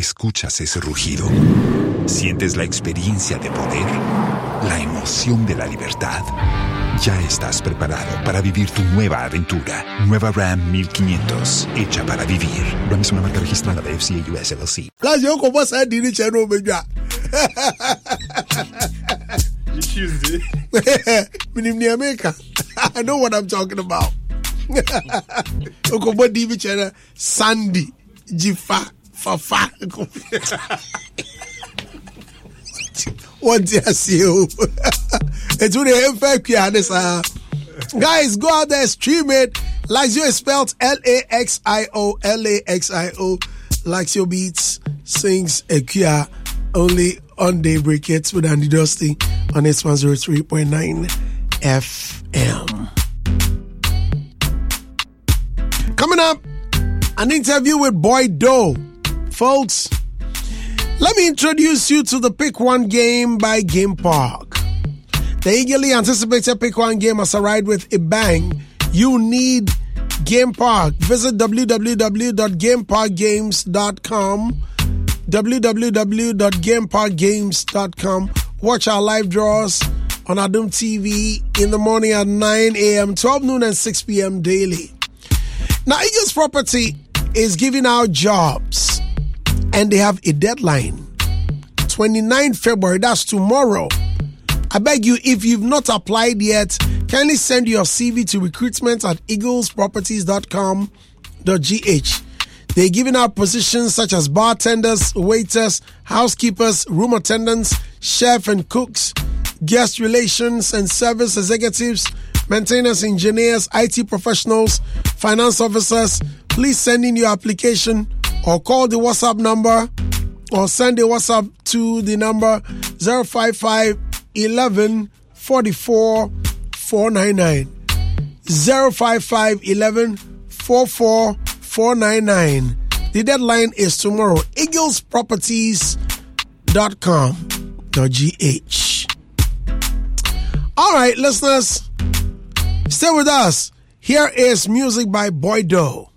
Escuchas ese rugido. Sientes la experiencia de poder, la emoción de la libertad. Ya estás preparado para vivir tu nueva aventura. Nueva Ram 1500, hecha para vivir. Ram es una marca registrada de FCA US LLC. Ní omejua. Minim ní America. I know what I'm talking about. O kò bọ́ di ibi kyẹn Sandy, Jifa, Fafa. Wọ́n ti àṣẹ o. Ètò ní ẹ̀ ń fẹ́ kí a ní sáà. Guys, go out there, stream it. Laxio is spelled L A X I O L A X I O. Laxio Beats sings Ekia only on Daybreak Hitz with Andy Dosty on Hitz 103.9 FM. Coming up, an interview with Boy Doe. Folks, let me introduce you to the Pick One game by Game Park. The eagerly anticipated Pick One game has arrived with a bang. You need Game Park. Visit www.gameparkgames.com. www.gameparkgames.com. Watch our live draws on Adom TV in the morning at 9 a.m., 12 noon, and 6 p.m. daily. Now, Eagles Property is giving out jobs, and they have a deadline 29 February. That's tomorrow. I beg you, if you've not applied yet, kindly send your CV to recruitment at eaglesproperties.com.gh. They're giving out positions such as bartenders, waiters, housekeepers, room attendants, chef and cooks, guest relations and service executives, maintenance engineers, IT professionals, finance officers. Please send in your application or call the WhatsApp number or send a WhatsApp to the number 055 11 44 499. 055 11 44 499. The deadline is tomorrow. Eaglesproperties.com.gh. All right, listeners, stay with us. Here is music by Boy Doe.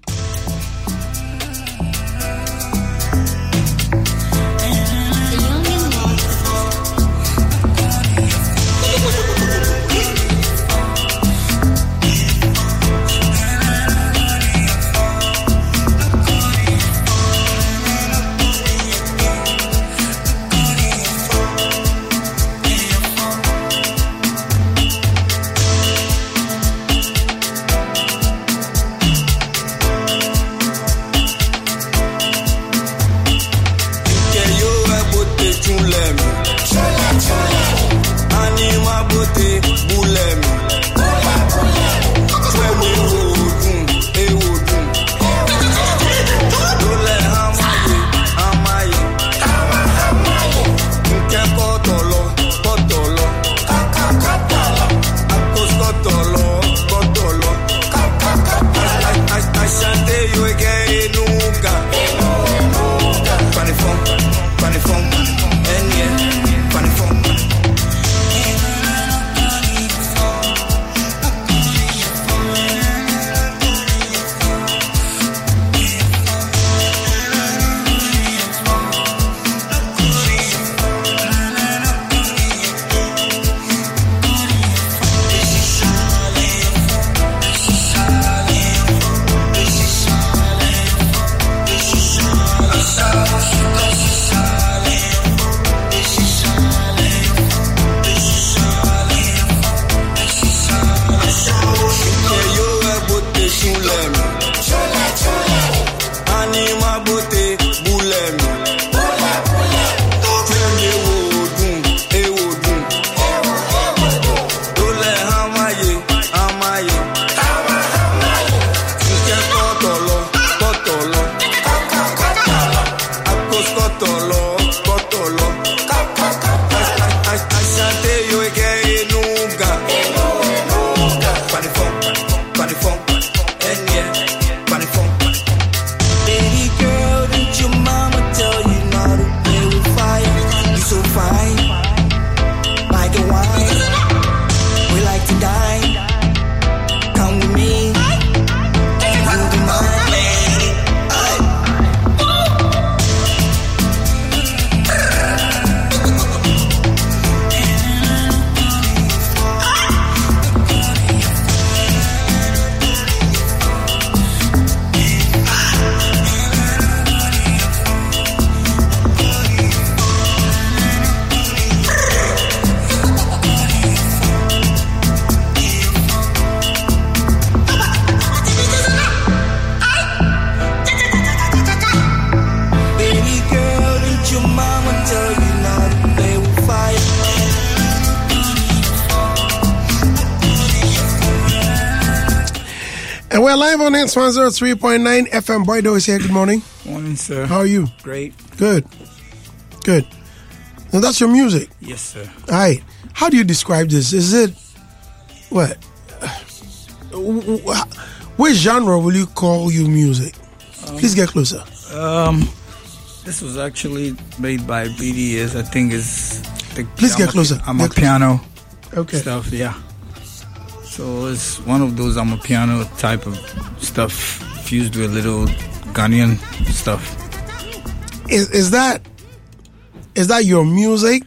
We're live one zero three point nine FM. Boydo is here. Good morning. Morning, sir. How are you? Great. Good. Good. Now that's your music. Yes, sir. All right. How do you describe this? Is it what? Which genre will you call your music? Please get closer. Um, this was actually made by BDS. I think is. Please get I'm a- closer. I'm Get a closer. piano Okay. stuff. Yeah. So it's one of those amapiano type of stuff fused with a little Ghanaian stuff. Is is that is that your music?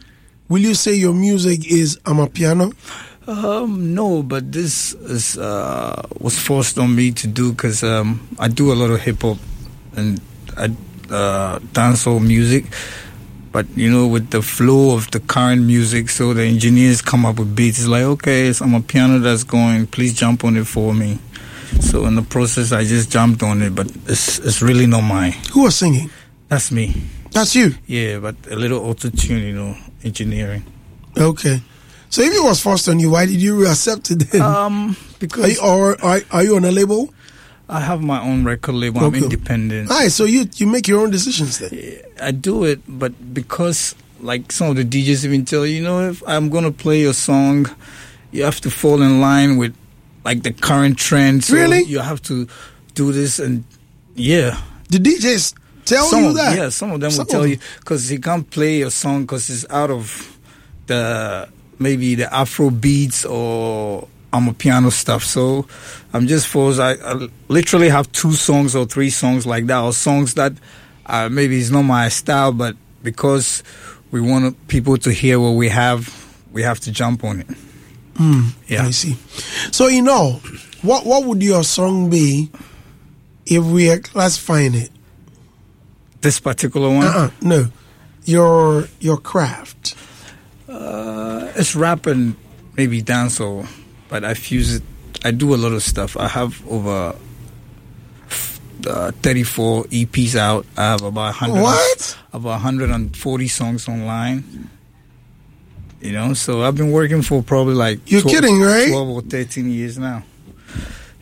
Will you say your music is amapiano? Um, no, but this is uh, was forced on me to do because um, I do a lot of hip hop and I uh, dancehall music. But you know, with the flow of the current music, so the engineers come up with beats. It's like, okay, amapiano that's going. Please jump on it for me. So in the process, I just jumped on it, but it's it's really not mine. Who was singing? That's me. That's you. Yeah, but a little auto tune, you know, engineering. Okay. So if it was forced on you, why did you accept it then? Um, are because you, or are, are you on a label? I have my own record label. I'm independent. All right, so you you make your own decisions then. I do it, but because like some of the DJs even tell you, you know, if I'm gonna play your song, you have to fall in line with like the current trend. So Really? You have to do this, and yeah, The DJs tell some you of, that. yeah, some of them Some will tell of you because he can't play your song because it's out of the maybe the Afro beats or amapiano stuff. So I'm just forced. I, I literally have two songs or three songs like that, or songs that uh, maybe it's not my style, but because we want people to hear what we have, we have to jump on it. yeah. I see. So you know, what what would your song be if we are classifying it? This particular one, Uh-uh, no, your your craft. it's rap and maybe dancehall, but I fuse it. I do a lot of stuff. I have over uh, 34 EPs out. I have about 100, What? about 140 songs online. You know, so I've been working for probably like You're kidding, right? 12 or 13 years now.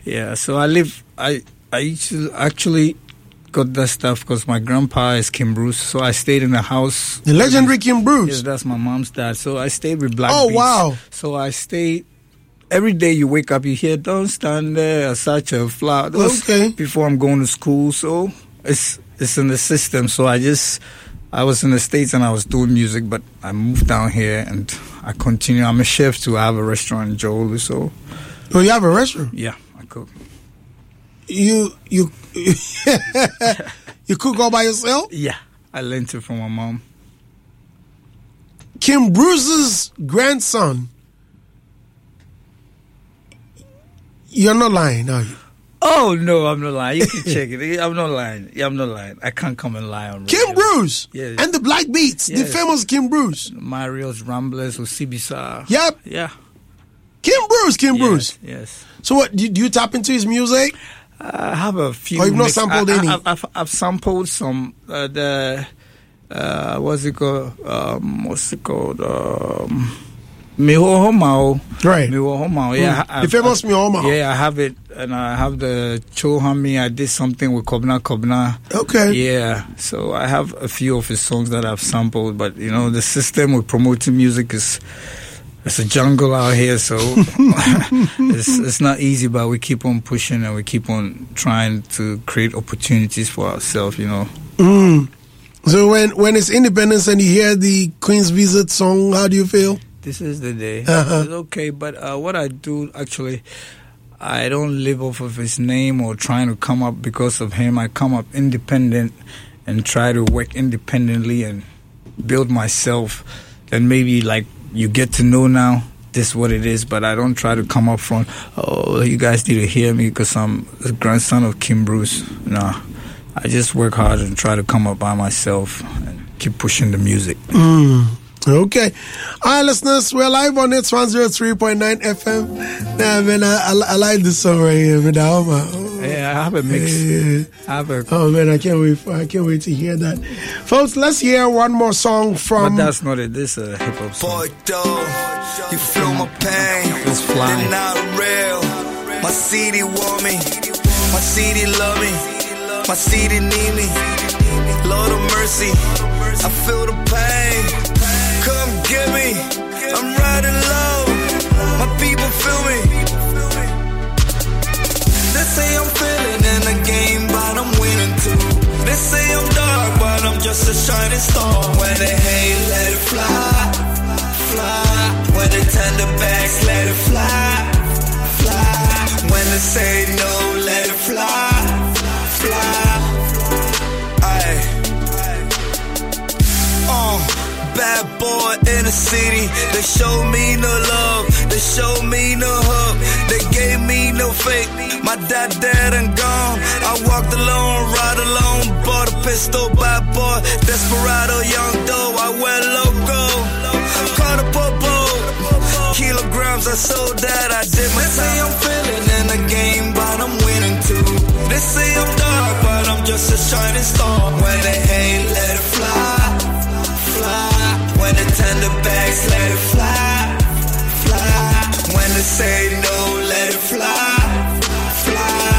Yeah, so I live. I I used to actually got that stuff because my grandpa is King Bruce, so I stayed in the house. The legendary King Bruce. Yes, that's my mom's dad. So I stayed with Black Oh, Beats. wow. So I stayed every day. You wake up, you hear "Don't stand there, such a flower." Okay. Before I'm going to school, so it's it's in the system. So I just I was in the states and I was doing music, but I moved down here and I continue. I'm a chef too. I have a restaurant in Joel, so Oh, you have a restaurant. yeah, I cook. You you you cook all by yourself. Yeah, I learned it from my mom. King Bruce's grandson. You're not lying, are you? Oh no, I'm not lying. You can check it. I'm not lying. Yeah, I'm not lying. I can't come and lie on radio. King Bruce Yes. and the Black Beats, the famous King Bruce. Mario's Ramblers or Sibisa. Yep, Yeah. King Bruce, King Bruce. Yes. yes. So what? Do, do you tap into his music? I have a few. Oh, you've not sampled I, any? I, have I've, I've sampled some. Uh, the uh, what's it called? Um, what's it called? Um, Miho Homao. Right. Miho Homao. Yeah. Mm. The famous Miho Homao. Yeah, I have it, and I have the Chohami. I did something with Kobna Kobna. Okay. Yeah. So I have a few of his songs that I've sampled, but you know the system with promoting music is. It's a jungle out here, so it's, it's not easy. But we keep on pushing and we keep on trying to create opportunities for ourselves. You know. Mm. So when when it's Independence and you hear the Queen's Visit song, how do you feel? This is the day. Uh-huh. It's okay, but uh, what I do actually, I don't live off of his name or trying to come up because of him. I come up independent and try to work independently and build myself. And maybe like you get to know now this what it is, but I don't try to come up from, oh, you guys need to hear me because I'm the grandson of King Bruce. Nah, I just work hard and try to come up by myself and keep pushing the music. Mm. Okay. All right, listeners, we're live on Hitz 103.9 FM. Nah, man, I, I, I like this song right here, man. Uh, yeah, I have a mix. Yeah. I have a, oh man, I can't wait! For, I can't wait to hear that, folks. Let's hear one more song from. But that's not it. This is a hip hop song. Boy, though, you feel my pain. It's flying. They're not real. My city want me. My city love me. My city need me. Lord of mercy, I feel the pain. Come get me. I'm riding low. My people feel me. They say I'm feeling in the game, but I'm winning too. They say I'm dark, but I'm just a shining star. When they hate, let it fly, fly. When they turn the backs, let it fly, fly. When they say no, let it fly, fly. Bad boy in the city. They show me no love. They show me no hug. They gave me no fake. My dad dead and gone. I walked alone, ride alone. Bought a pistol, bad boy. Desperado, young doe. I went loco. Caught a popo. Kilograms, I sold that. I did my They say I'm feeling in the game, but I'm winning too. They say I'm dark, but I'm just a shining star. When they hate, let it. When the backs, let it fly, fly. When they say no, let it fly, fly.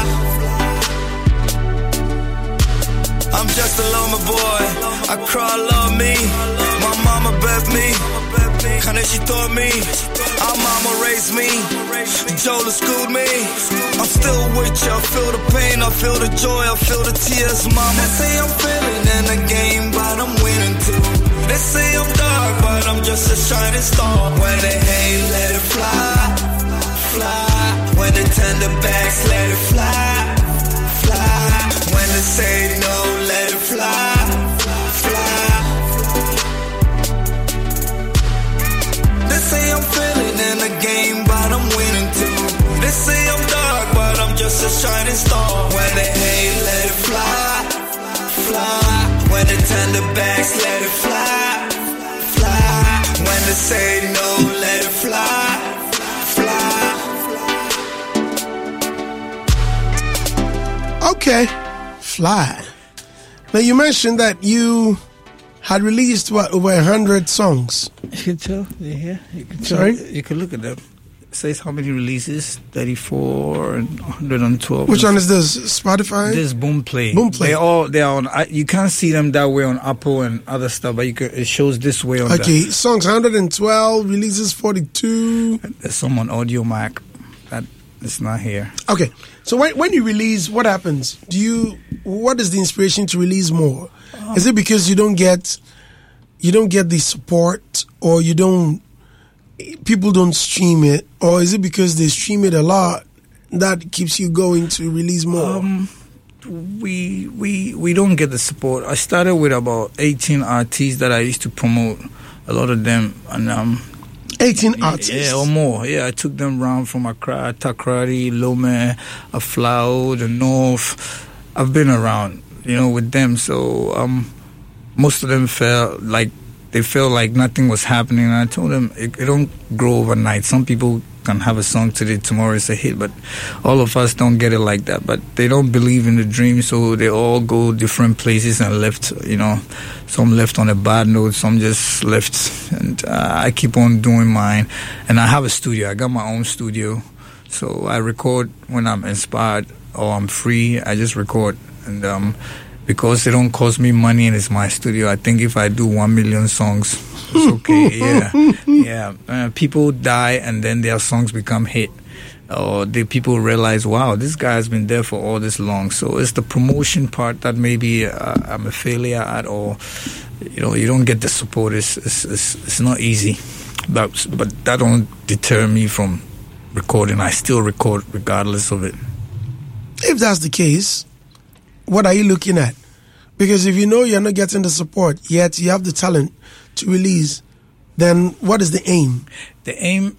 I'm just a loner boy. I cry, love me. My mama birthed me. Kinda she taught me. Our mama raised me. Jola schooled me. I'm still with you. I feel the pain. I feel the joy. I feel the tears, mama. They say I'm feeling in the game, but I'm winning too. They say I'm dark, but I'm just a shining star. When they hate, let it fly, fly. When they turn the backs, let it fly, fly. When they say no, let it fly, fly. They say I'm feeling in the game, but I'm winning too. They say I'm dark, but I'm just a shining star. When they hate, let it fly, fly. When they turn the backs, let it fly. When they say no, let it fly, fly. Okay, fly. Now you mentioned that you had released what over a hundred songs. You can tell. Yeah, you can tell. Sorry? You can look at them. Says how many releases? 34 and 112. Which one is this? Spotify. This is Boomplay. Boomplay. They all they are on. I- You can't see them that way on Apple and other stuff, but you can. It shows this way on. Okay, songs 112, releases 42. There's some on Audiomack. That it's not here. Okay, so when, when you release, what happens? Do you what is the inspiration to release more? is it because you don't get you don't get the support, or you don't people don't stream it, or is it because they stream it a lot that keeps you going to release more? Um, we we we don't get the support. I started with about 18 artists that I used to promote. A lot of them, and um, 18 artists. Yeah, or more. Yeah, I took them around from Accra, Takoradi, Lome, Aflao, the North. I've been around, you know, with them. So um, most of them felt like they felt like nothing was happening. And I told them it, it don't grow overnight. Some people can have a song today, tomorrow it's a hit. But all of us don't get it like that. But they don't believe in the dream, so they all go different places and left. You know, some left on a bad note, some just left. And uh, I keep on doing mine. And I have a studio. I got my own studio, so I record when I'm inspired or I'm free. I just record and. Um, because they don't cost me money and it's my studio. I think if I do one million songs, it's okay. yeah, yeah. Uh, people die and then their songs become hit, or the people realize, wow, this guy has been there for all this long. So it's the promotion part that maybe uh, I'm a failure at, or you know, you don't get the support. It's it's, it's, it's not easy, but but that don't deter me from recording. I still record regardless of it. If that's the case, what are you looking at? Because if you know you're not getting the support, yet you have the talent to release, then what is the aim? The aim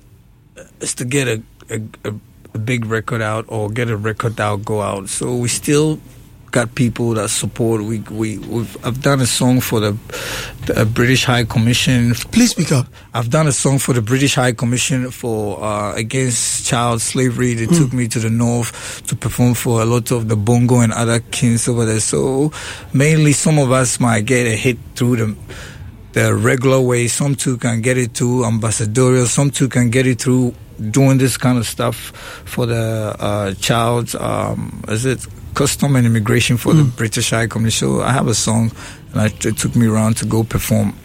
is to get a, a, a, big record out or get a record out, go out. So we still got people that support. We we we've, I've done a song for the, the British High Commission. Please speak up. I've done a song for the British High Commission for uh, against child slavery. They took me to the north to perform for a lot of the Bongo and other kings over there. So mainly, some of us might get a hit through the the regular way. Some too can get it through ambassadorial. Some too can get it through doing this kind of stuff for the uh, child. Um, is it custom and immigration for the British High Commission? So I have a song, and I, it took me around to go perform.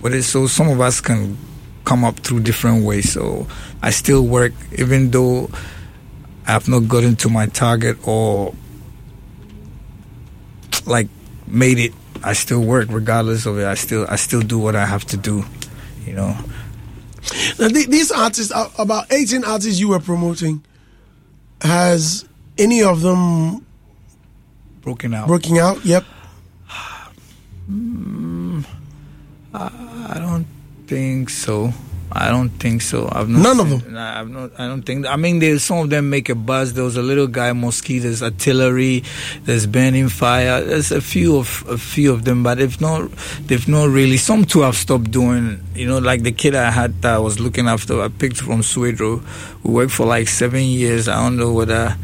But it's, so some of us can come up through different ways. So I still work, even though I have not gotten to my target or like made it. I still work regardless of it. I still I still do what I have to do. You know. Now, th- these artists, uh, about 18 artists you were promoting, has any of them Broken out. working out? Yep. Hmm, I don't think so. I don't think so. I've not None of them? Nah, I've not. I don't think. I mean, there's some of them make a buzz. There was a little guy, mosquitoes, artillery. There's burning fire. There's a few of a few of them, but they've not. They've not really. Some too have stopped doing. You know, like the kid I had that I was looking after. I picked from Swedru. We worked for like seven years. I don't know whether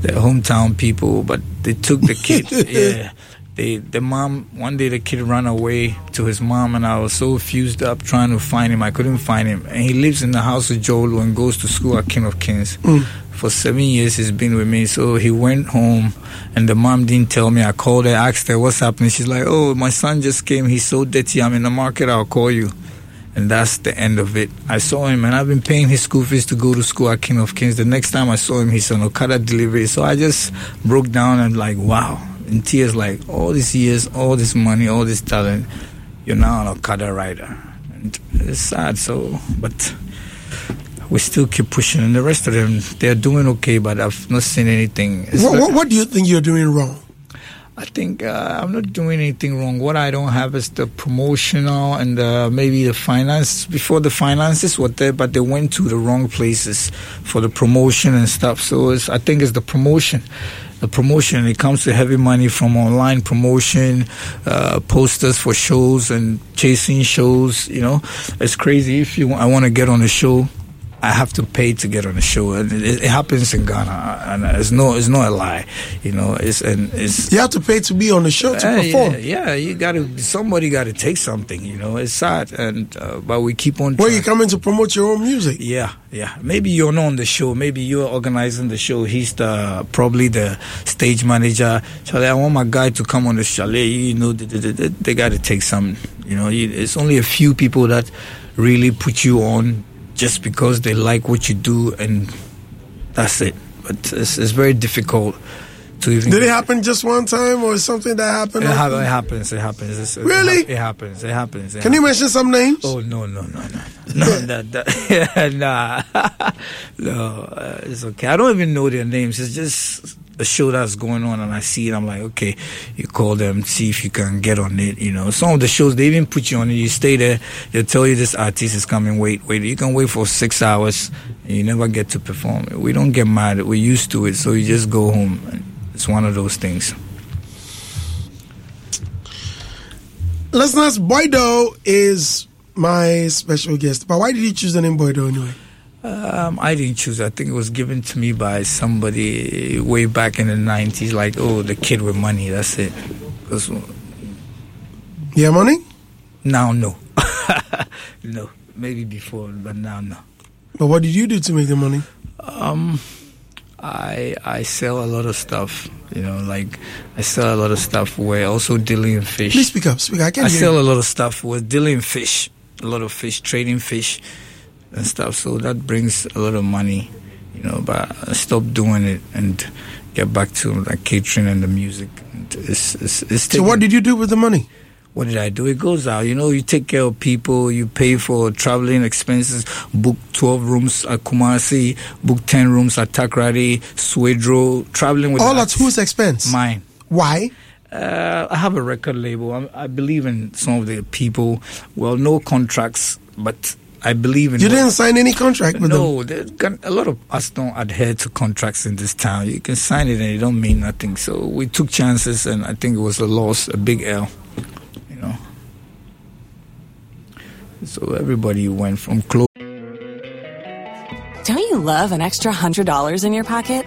they're hometown people, but they took the kid. yeah. They, the mom one day the kid ran away to his mom and I was so fused up trying to find him I couldn't find him. And he lives in the house of Joel and goes to school at King of Kings. Mm. For seven years he's been with me. So he went home and the mom didn't tell me. I called her asked her what's happening? She's like oh my son just came. He's so dirty. I'm in the market. I'll call you. And that's the end of it. I saw him, and I've been paying his school fees to go to school at King of Kings. The next time I saw him, he's on Okada delivery. So I just broke down and like, wow, in tears, like all these years, all this money, all this talent, you're now an Okada rider, and it's sad. So, but we still keep pushing, and the rest of them, they're doing okay, but I've not seen anything. What, what, what do you think you're doing wrong? I think uh, I'm not doing anything wrong. What I don't have is the promotional and uh, maybe the finance. Before the finances were there, but they went to the wrong places for the promotion and stuff. So it's, I think it's the promotion. Promotion. It comes to heavy money from online promotion, uh, posters for shows and chasing shows. You know, it's crazy. If you, I want to get on a show, I have to pay to get on the show, and it, it happens in Ghana, and it's no, it's not a lie, you know. It's and it's You have to pay to be on the show to uh, perform. yeah, yeah, you got to. Somebody got to take something, you know. It's sad, and uh, but we keep on. Trying. you come in to promote your own music. Yeah, yeah. Maybe you're not on the show. Maybe you're organizing the show. He's the probably the stage manager. Charlie, I want my guy to come on the chalet. You know, they, they, they, got to take some. You know, it's only a few people that really put you on just because they like what you do, and that's it. But it's, it's very difficult to even. Did it happen just one time or something that happened? It, often? it happens. It happens. It's, it Really? It happens. It happens. It Can you mention some names? Oh no no no no no that, that, nah no uh, it's okay. I don't even know their names. It's just a show that's going on, and I see it. I'm like, okay, you call them, see if you can get on it. You know, some of the shows they even put you on it. You stay there. They'll tell you this artist is coming. Wait, wait. You can wait for six hours, and you never get to perform. We don't get mad. We're used to it, so you just go home. It's one of those things. Listeners, Boydo is my special guest. But why did you choose the name Boydo anyway? Um, I didn't choose. I think it was given to me by somebody way back in the '90s. Like, oh, the kid with money. That's it. 'Cause Yeah, money? now, no, no. Maybe before, but now, no. But what did you do to make the money? Um, I I sell a lot of stuff. You know, like I sell a lot of stuff. We're also dealing in fish. Please speak up. Speak. I can't I sell you. a lot of stuff. We're dealing in fish, a lot of fish, trading fish and stuff. So that brings a lot of money. You know, but I stopped doing it and get back to like catering and the music. And It's, it's, it's So what did you do with the money? what did I do? It goes out. You know, you take care of people, you pay for traveling expenses, book 12 rooms at Kumasi, book 10 rooms at Takoradi, Swedru, traveling with All at whose expense? Mine. Why? Uh, I have a record label. I, I believe in some of the people. Well, no contracts, but I believe in. You didn't sign any contract with them. No, a lot of us don't adhere to contracts in this town. You can sign it and it don't mean nothing. So we took chances, and I think it was a loss, a big L. You know. So everybody went from close. Don't you love an extra $100 in your pocket?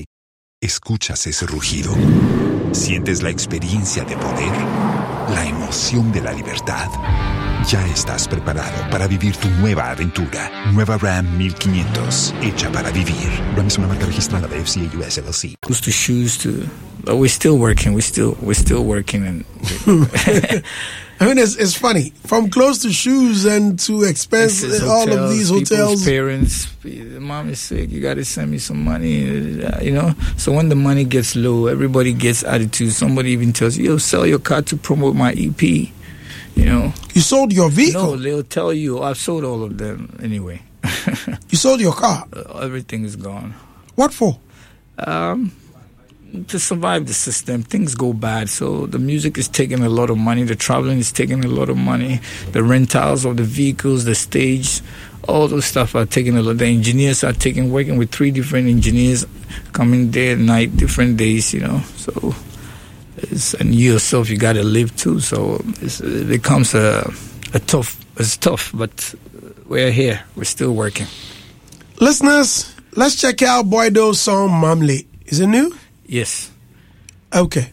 Escuchas ese rugido. Sientes la experiencia de poder, la emoción de la libertad. Ya estás preparado para vivir tu nueva aventura. Nueva Ram 1500, hecha para vivir. Ram es una marca registrada de FCA US LLC. Close to shoes to. But we're still working. We're still we're still working and. I mean, it's, it's funny. From clothes to shoes and to expense, This is all of these hotels. Parents, mom is sick. You got to send me some money. uh, You know. So when the money gets low, everybody gets attitude. Somebody even tells you, "Yo, sell your car to promote my EP." You know. You sold your vehicle. No, they'll tell you. I've sold all of them anyway. You sold your car. Everything is gone. What for? Um, to survive the system, things go bad. So the music is taking a lot of money. The traveling is taking a lot of money. The rentals of the vehicles, the stage, all those stuff are taking a lot. The engineers are taking working with three different engineers, coming day and night, different days. You know, so it's, and you yourself you got to live too. So it becomes a a tough. It's tough, but we're here. We're still working. Listeners, let's check out Boydo's song Mamle. Is it new? Yes. Okay.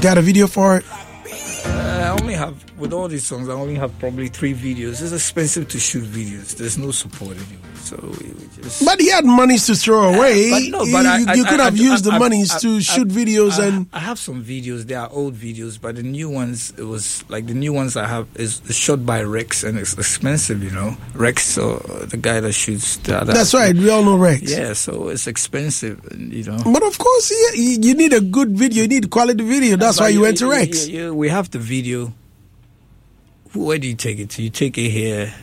Got a video for it? Uh, I only have, with all these songs, I only have probably three videos. It's expensive to shoot videos. There's no support anyway. So just. But he had monies to throw away. But no, you I- you I- could I- have used the monies to shoot videos I, and. I have some videos. They are old videos, but the new ones it was like the new ones I have is, shot by Rex and it's expensive, you know. Rex, so uh, the guy that shoots the other. That's right. We all know Rex. Yeah, so it's expensive, you know. But of course, yeah, you you need a good video. You need quality video. That's But why you yeah, went to Rex. we have the video. Where do you take it to? You take it here.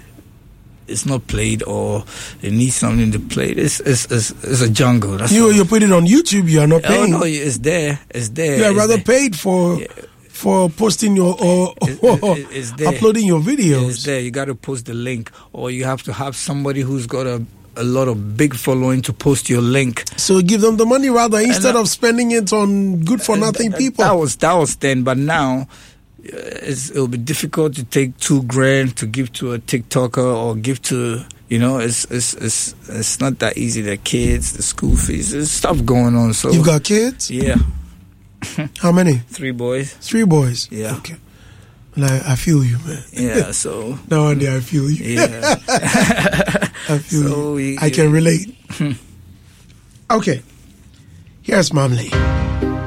It's not played, or it needs something to play. It's it's, it's, it's a jungle. That's You all. you put it on YouTube. You are not Oh paying. no, it's there. It's there. you are it's rather there. paid for Yeah. for posting your or, It- or it's there. uploading your videos, It's there. You got to post the link, or you have to have somebody who's got a a lot of big following to post your link. So give them the money rather instead of spending it on good for nothing people. That was that was then, but now it's, Uh, it'll be difficult to take two grand to give to a TikToker or give to you know it's it's it's it's not that easy. The kids, the school fees, there's stuff going on. So You've got kids? yeah, How many? three boys. Three boys. Yeah. Okay. Like, I feel you, man. Yeah, so No idea. I feel you. yeah. I feel So you. we- I can relate. Okay. Here's Mamley. Hits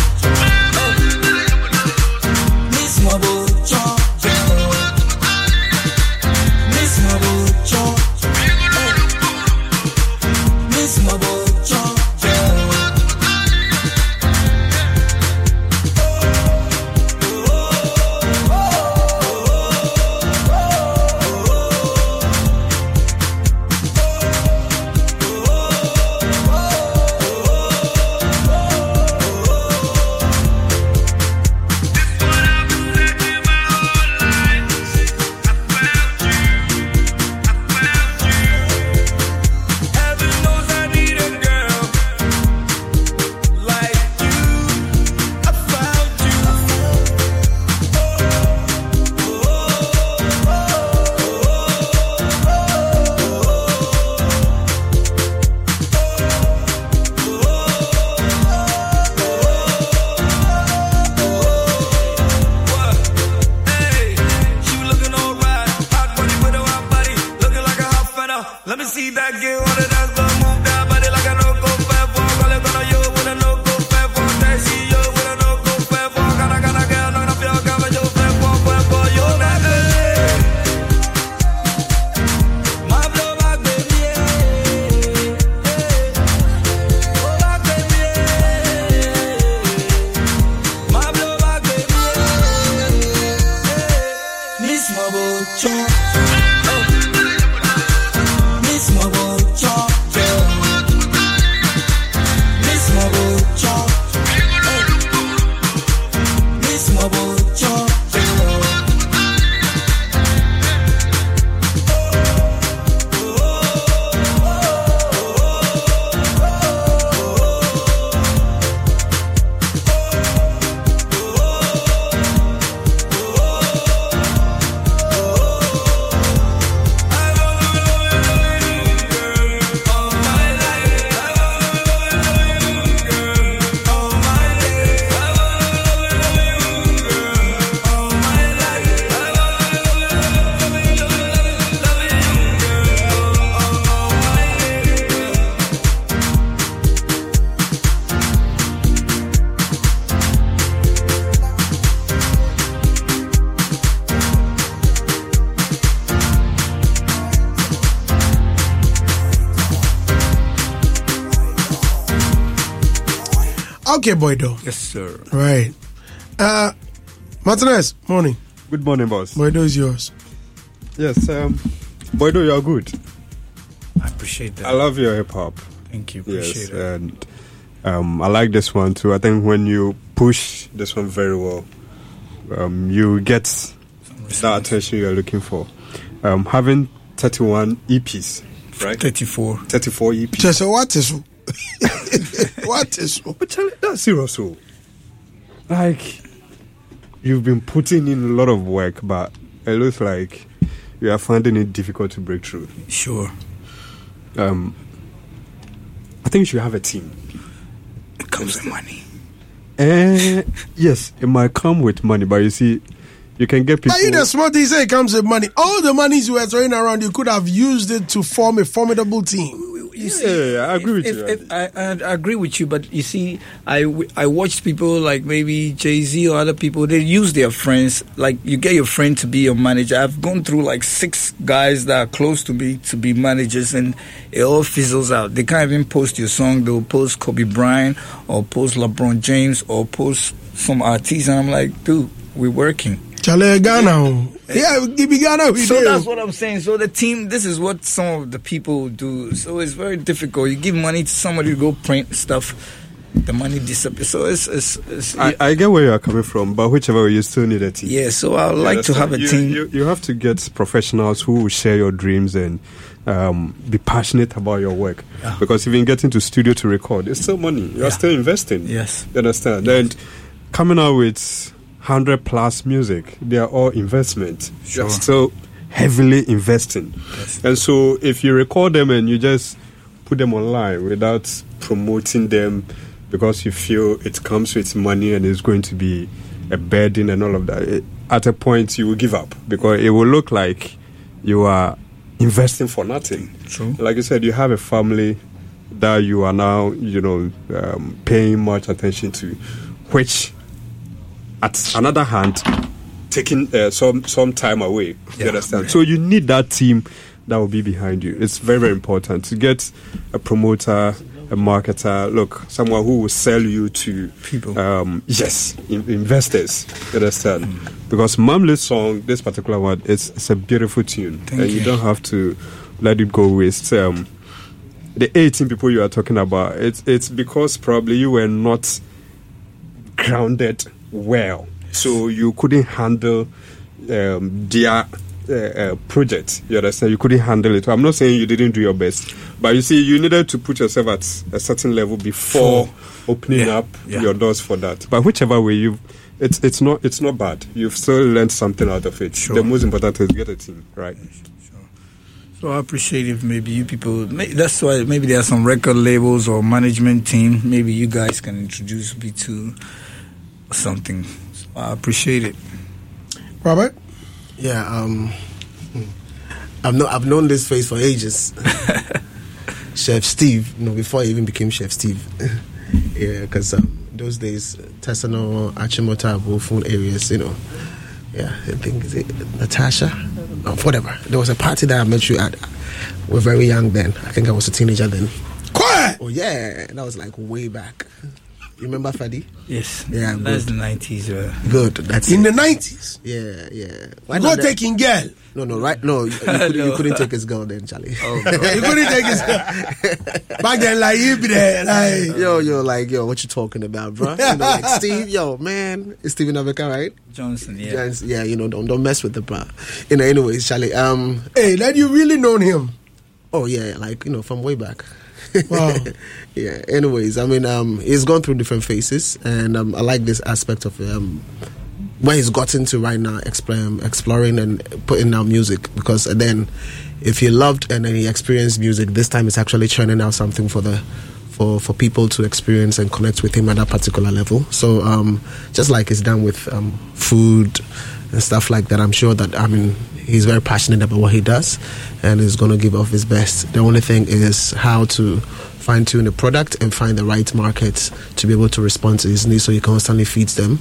Miss Mobile Chop. Miss Okay, boy, Boydo. Yes, sir. Right. Uh, Martinez, morning. Good morning, boss. Boydo is yours. Yes, um, Boydo, you're good. I appreciate that. I love your hip hop. Thank you. Appreciate Yes, it. and um, I like this one too. I think when you push this one very well, um, you get that attention you're looking for. Um, having 31 EPs, right? 34. 34 EPs. Just say, what is what is But Charlie, that's serious. So, like, you've been putting in a lot of work, but it looks like you are finding it difficult to break through. Sure. Um, I think you should have a team. It comes with money. Eh, yes, it might come with money, but you see, you can get people. Are you the smart thing say it comes with money. All the monies you were throwing around, you could have used it to form a formidable team. You Yeah, yeah, I agree with if, you, If, I, I, I agree with you, but you see, I, I watched people like maybe Jay Z or other people. They use their friends. Like you get your friend to be your manager. I've gone through like six guys that are close to me to be managers, and it all fizzles out. They can't even post your song. They'll post Kobe Bryant or post LeBron James or post some artist, and I'm like, dude, we're working. Chale Ghana. oh. Yeah, give me Ghana. We So do. that's what I'm saying. So the team, this is what some of the people do. So it's very difficult. You give money to somebody to go print stuff, the money disappears. So it's it's, it's I, I get where you are coming from, but whichever way, you still need a team. yeah. So I would You like to have a understand? team. You, you, you have to get professionals who will share your dreams and um, be passionate about your work. Yeah. Because even getting to studio to record, it's still money. You Yeah. are still investing. Yes. You understand? And coming out with 100 plus music, they are all investment. Sure. Still heavily investing. Yes. And so if you record them and you just put them online without promoting them because you feel it comes with money and it's going to be a burden and all of that, it, at a point you will give up because it will look like you are investing for nothing. True. Like you said, you have a family that you are now, you know, um, paying much attention to, which, at another hand, taking uh, some some time away. Yeah. You understand? So you need that team that will be behind you. It's very very important to get a promoter, a marketer. Look, someone who will sell you to People. Um, yes, in- investors. You understand? Because Mamle's song, this particular one, it's, it's a beautiful tune, Thank and you. you. don't have to let it go waste. Um, the 18 people you are talking about, it's it's because probably you were not grounded well, so you couldn't handle um, their uh, uh, project. You understand? You couldn't handle it. I'm not saying you didn't do your best, but you see, you needed to put yourself at a certain level before opening Yeah, up yeah. your doors for that. But whichever way you. It's it's not it's not bad. You've still learned something out of it. Sure. The most important is get a team, right? Sure. So I appreciate if maybe you people. may- That's why maybe there are some record labels or management team. Maybe you guys can introduce me to something. So I appreciate it. Robert? Yeah, um, I've known I've known this face for ages. Chef Steve, you know, before I even became Chef Steve. yeah, because um, those days, Tesano, Achimota, Wolfun areas, you know. Yeah, I think is it Natasha, no, whatever. There was a party that I met you at. We are very young then. I think I was a teenager then. Quiet! Oh yeah, that was like way back. You remember Fadi? Yes. Yeah, That's good. the nineties. Uh, Good. That's In it. the 90s. yeah, yeah. Why Go not that- taking girl. No, no, right? No, you, you, couldn't, you couldn't take his girl then, Charlie. oh, You couldn't take his girl. Back then, like, you be there, like. yo, yo, like, yo, what you talking about, bro? You know, like, Steve, yo, man, it's Steven Abeka, right? Johnson. Yeah. Yeah. yeah, you know, don't don't mess with the bro. You know, anyways, Charlie. Um, Hey, that you really known him. oh yeah, like you know, from way back. Wow. yeah. Anyways, I mean, um, he's gone through different phases, and um, I like this aspect of um, where he's gotten to right now, exploring, exploring and putting out music. Because then, if he loved and then he experienced music, this time it's actually churning out something for the for for people to experience and connect with him at that particular level. So, um, just like it's done with um, food and stuff like that, I'm sure that I mean he's very passionate about what he does, and he's going to give off his best. The only thing is how to fine tune the product and find the right market to be able to respond to his needs so he constantly feeds them.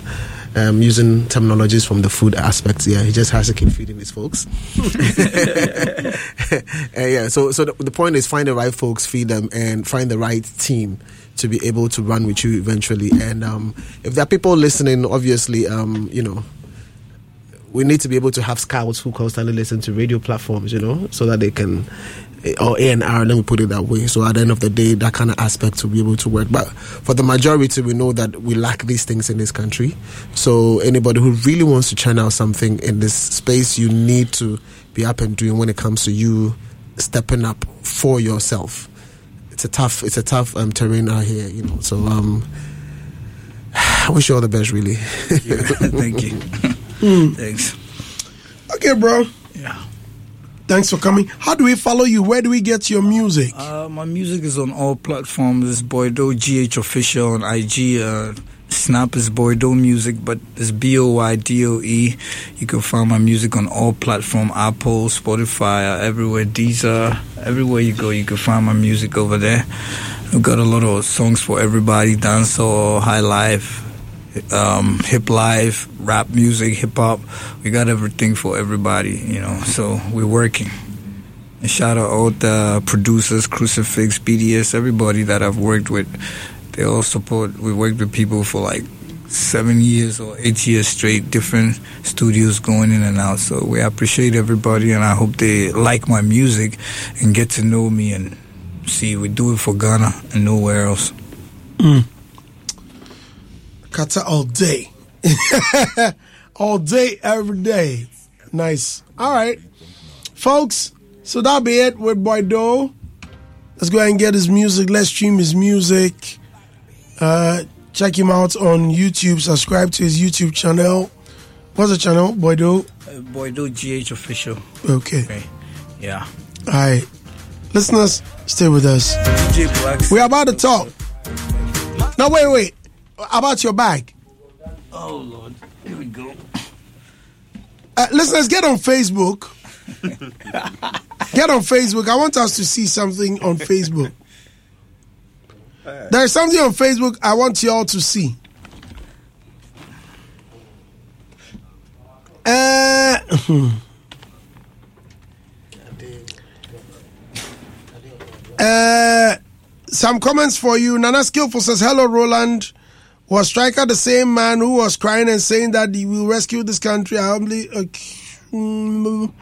Um, using terminologies from the food aspects, yeah, he just has to keep feeding his folks. Yeah, so so the, the point is find the right folks, feed them, and find the right team to be able to run with you eventually. And um, if there are people listening, obviously, um, you know, we need to be able to have scouts who constantly listen to radio platforms, you know, so that they can, or A and R. Let me put it that way. So at the end of the day, that kind of aspect will be able to work. But for the majority, we know that we lack these things in this country. So anybody who really wants to churn out something in this space, you need to be up and doing when it comes to you stepping up for yourself. It's a tough, it's a tough um, terrain out here, you know. So um, I wish you all the best, really. Thank you. Thanks. Okay, bro. Yeah. Thanks for coming. How do we follow you? Where do we get your music? Uh, my music is on all platforms. It's Boydo GH official on IG. Uh, Snap is Boydo Music, but it's B O Y D O E. You can find my music on all platforms: Apple, Spotify, uh, everywhere. Deezer, everywhere you go, you can find my music over there. I've got a lot of songs for everybody: dancehall, high life, um, hip life, rap music, hip hop. We got everything for everybody, you know. So we're working. And shout out all the producers, Crucifix, BDS, everybody that I've worked with. They all support. We worked with people for like seven years or eight years straight, different studios going in and out. So we appreciate everybody, and I hope they like my music and get to know me and see we do it for Ghana and nowhere else. Kata all day. all day, every day. Nice. All right. Folks, so that'll be it with Boy Doe. Let's go ahead and get his music. Let's stream his music. Uh, check him out on YouTube. Subscribe to his YouTube channel. What's the channel? Boy Doe? Uh, Boy, do GH official. Okay. Okay. Yeah. All right. Listeners, stay with us. We're about to talk. No, wait, wait. About your bag. Oh Lord. Here we go. Uh, listeners, get on Facebook. get on Facebook. I want us to see something on Facebook. There's something on Facebook I want you all to see. Uh, uh, some comments for you. Nana Skillful says, Hello, Roland. Was Striker the same man who was crying and saying that he will rescue this country? I humbly. Mm.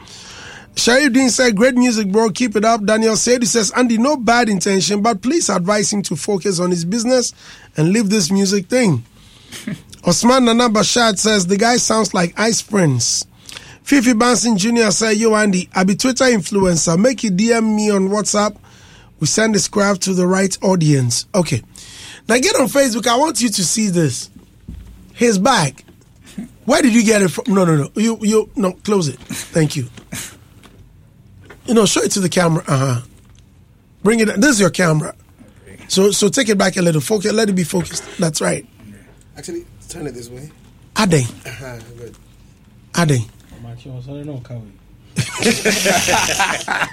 Sharif Dean said, Great music, bro. Keep it up. Daniel said, He says, Andy, no bad intention, but please advise him to focus on his business and leave this music thing. Osman Nana Bashad says, The guy sounds like Ice Prince. Fifi Banson Jr. said, Yo, Andy, I be Twitter influencer. Make you DM me on WhatsApp. We send this craft to the right audience. Okay. Now get on Facebook. I want you to see this. His bag. Where did you get it from? No, no, no. You, you, no. Close it. Thank you. You know, show it to the camera. Uh huh. Bring it. This is your camera. So, so take it back a little. Focus. Let it be focused. That's right. Actually, turn it this way. Ade. Uh-huh, good. Ade.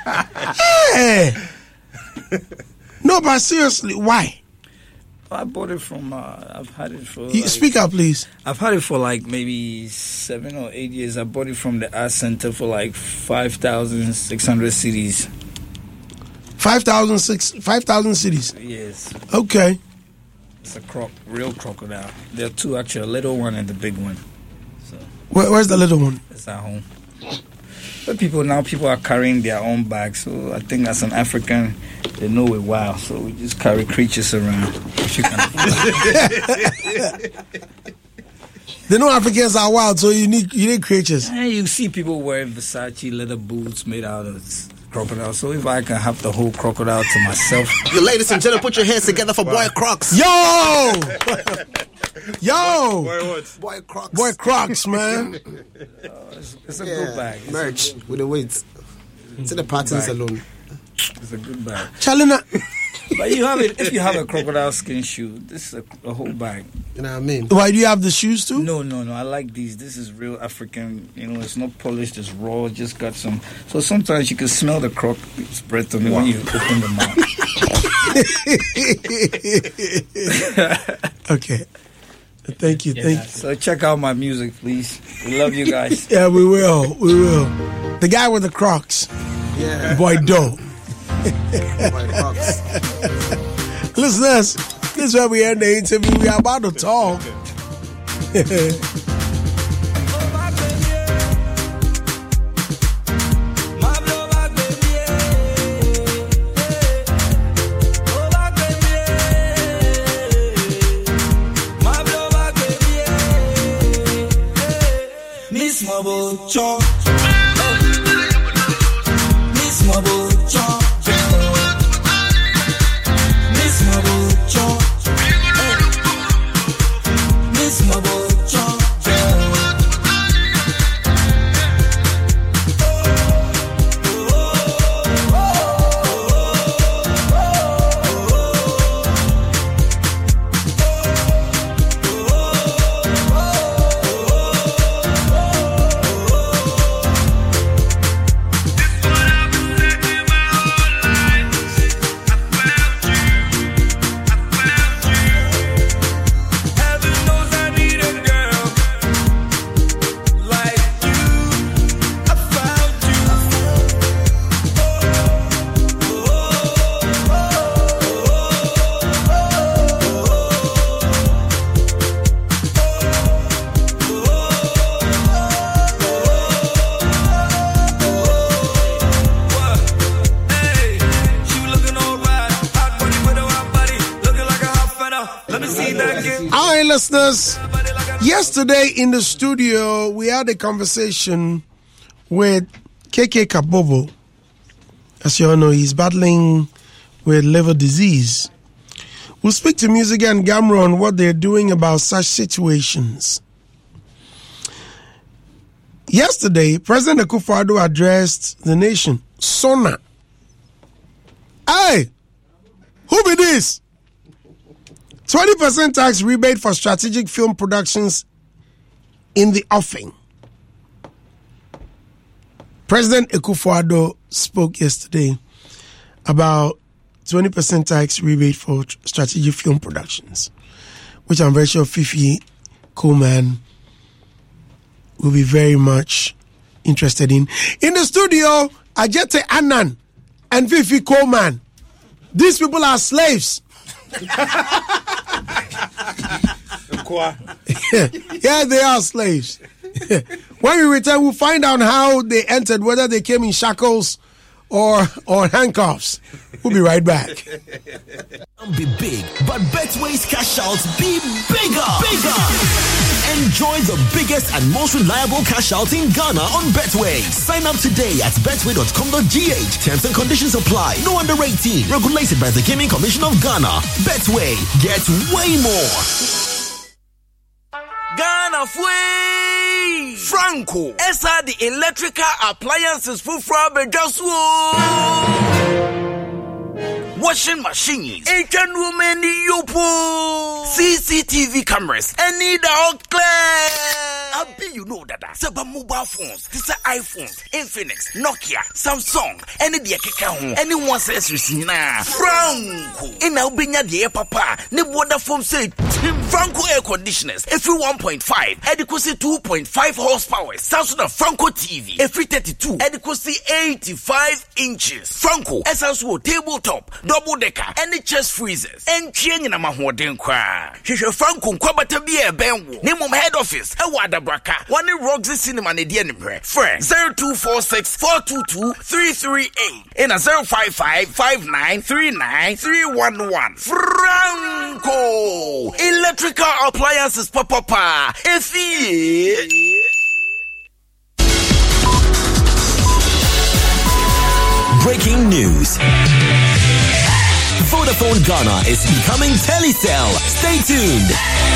Hey. No, but seriously, why? I bought it from. Uh, I've had it for. Like- speak up, please. I've had it for like maybe seven or eight years. I bought it from the art center for like five thousand six hundred CDs. 5,000 six- 5,000 cities. Yes, Okay. it's a croc, real crocodile. There are two actually, a little one and the big one. So. Where, where's the little one? It's at home. But people now, people are carrying their own bags. So I think as an African, they know it well. So we just carry creatures around. If you can. They know Africans are wild, so you need you need creatures. And you see people wearing Versace leather boots made out of s- crocodile. So if I can have the whole crocodile to myself, You ladies and gentlemen, put your hands together for Boy Crocs. Yo! Yo! Boy Crocs. Boy Crocs, man. Oh, it's a Yeah, good bag. It's a merch with the weights. To the patterns Bag. alone. It's a good bag. Chalina. But you have it if you have a crocodile skin shoe. This is a, a whole bag. You know what I mean? Why do you have the shoes too? No, no, no. I like these. This is real African. You know, it's not polished. It's raw. Just got some. So sometimes you can smell the croc's breath on it when you open the mouth. Okay. Thank you. Thank you. So check out my music, please. We love you guys. Yeah, we will. We will. The guy with the Crocs. Yeah. Boy Doe. Boy Crocs. Listeners, this is where we end the interview. We are about to talk. Miss yesterday in the studio, we had a conversation with KK Kabobo. As you all know, he's battling with liver disease. We'll speak to MUSIGA and GHAMRO on what they're doing about such situations. Yesterday, President Akufo-Addo addressed the nation. Sona. Hey, who be this? 20% tax rebate for strategic film productions in the offing. President Akufo-Addo spoke yesterday about 20% tax rebate for tr- strategic film productions, which I'm very sure Fifi Coleman will be very much interested in. In the studio, Adjetey Anang and Fifi Coleman. These people are slaves. yeah, they are slaves. when we return, we'll find out how they entered, whether they came in shackles or or handcuffs. We'll be right back. be big, but Betway's cash outs be bigger. Bigger. Enjoy the biggest and most reliable cash out in Ghana on Betway. Sign up today at betway.com.gh. Terms and conditions apply. No under 18. Regulated by the Gaming Commission of Ghana. Betway. Get way more. Ghana Fui! Franco, esa the electrical appliances for Washing machines, Asian women yopo, CCTV cameras, any dog clear. Abi you know that seba mobile phones, this are iPhones, Infinix, Nokia, Samsung, any the keka ho, any one accessories na Franco. Ina ubenya the air papa, ne border phone say Tim Franco air conditioners, every 1.5, adequacy 2.5 horsepower, Samsung and Franco TV, every 32, adequacy 85 inches. Franco, essence tabletop, double decker, any chest freezers, and change na mahoden kwa. Hwehwɛ Franco nkwabata bi a ɛbɛn wo. Ne mom head office ɛwɔ Adabraka. Wɔne Roxy Cinema ne di animhwɛ. Frɛ 0246 422 338 ɛna 055 5939 311. Franco! Electrical appliances papapa. Efie. Breaking news. Vodafone Ghana is becoming Telecel. Stay tuned.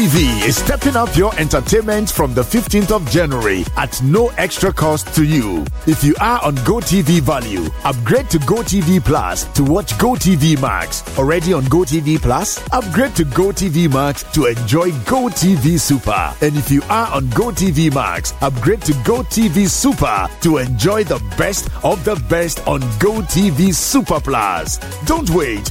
GoTV is stepping up your entertainment from the 15th of January at no extra cost to you. If you are on GoTV Value, upgrade to GoTV Plus to watch GoTV Max. Already on GoTV Plus, upgrade to GoTV Max to enjoy GoTV Super. And if you are on GoTV Max, upgrade to GoTV Super to enjoy the best of the best on GoTV Super Plus. Don't wait.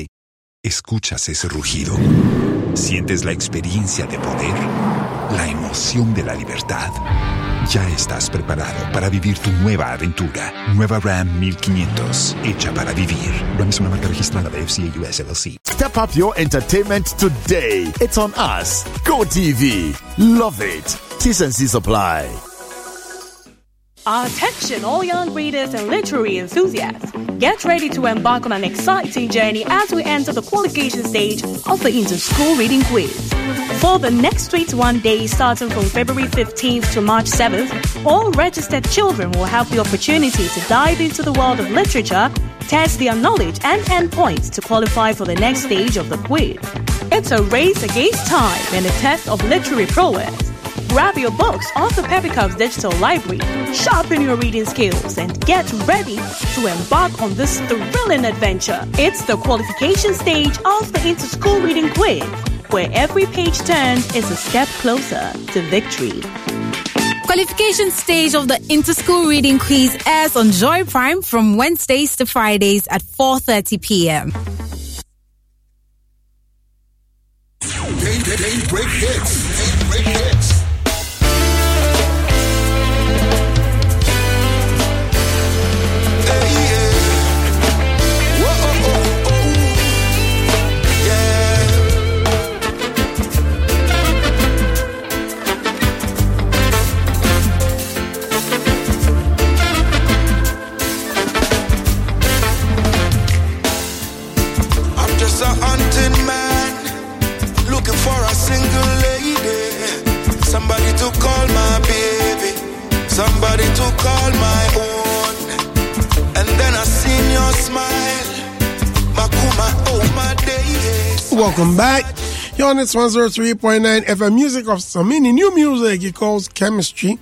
Escuchas ese rugido. Sientes la experiencia de poder, la emoción de la libertad. Ya estás preparado para vivir tu nueva aventura. Nueva Ram 1500, hecha para vivir. Ram es una marca registrada de FCA US LLC. Step up your entertainment today. It's on us. Go TV. Love it. T's and C's apply. Attention, all young readers and literary enthusiasts. Get ready to embark on an exciting journey as we enter the qualification stage of the Inter-School Reading Quiz. For the next 21 days, starting from February 15th to March 7th, all registered children will have the opportunity to dive into the world of literature test their knowledge and earn points to qualify for the next stage of the quiz. It's a race against time and a test of literary prowess. Grab your books off the Peppy digital library, sharpen your reading skills, and get ready to embark on this thrilling adventure. It's the qualification stage of the Inter-School Reading Quiz, where every page turned is a step closer to victory. Qualification stage of the Interschool Reading Quiz airs on Joy Prime from Wednesdays to Fridays at 4:30 p.m. Break hits. Welcome back. You're on it's 103.9 FM music of Samini. New music he calls chemistry.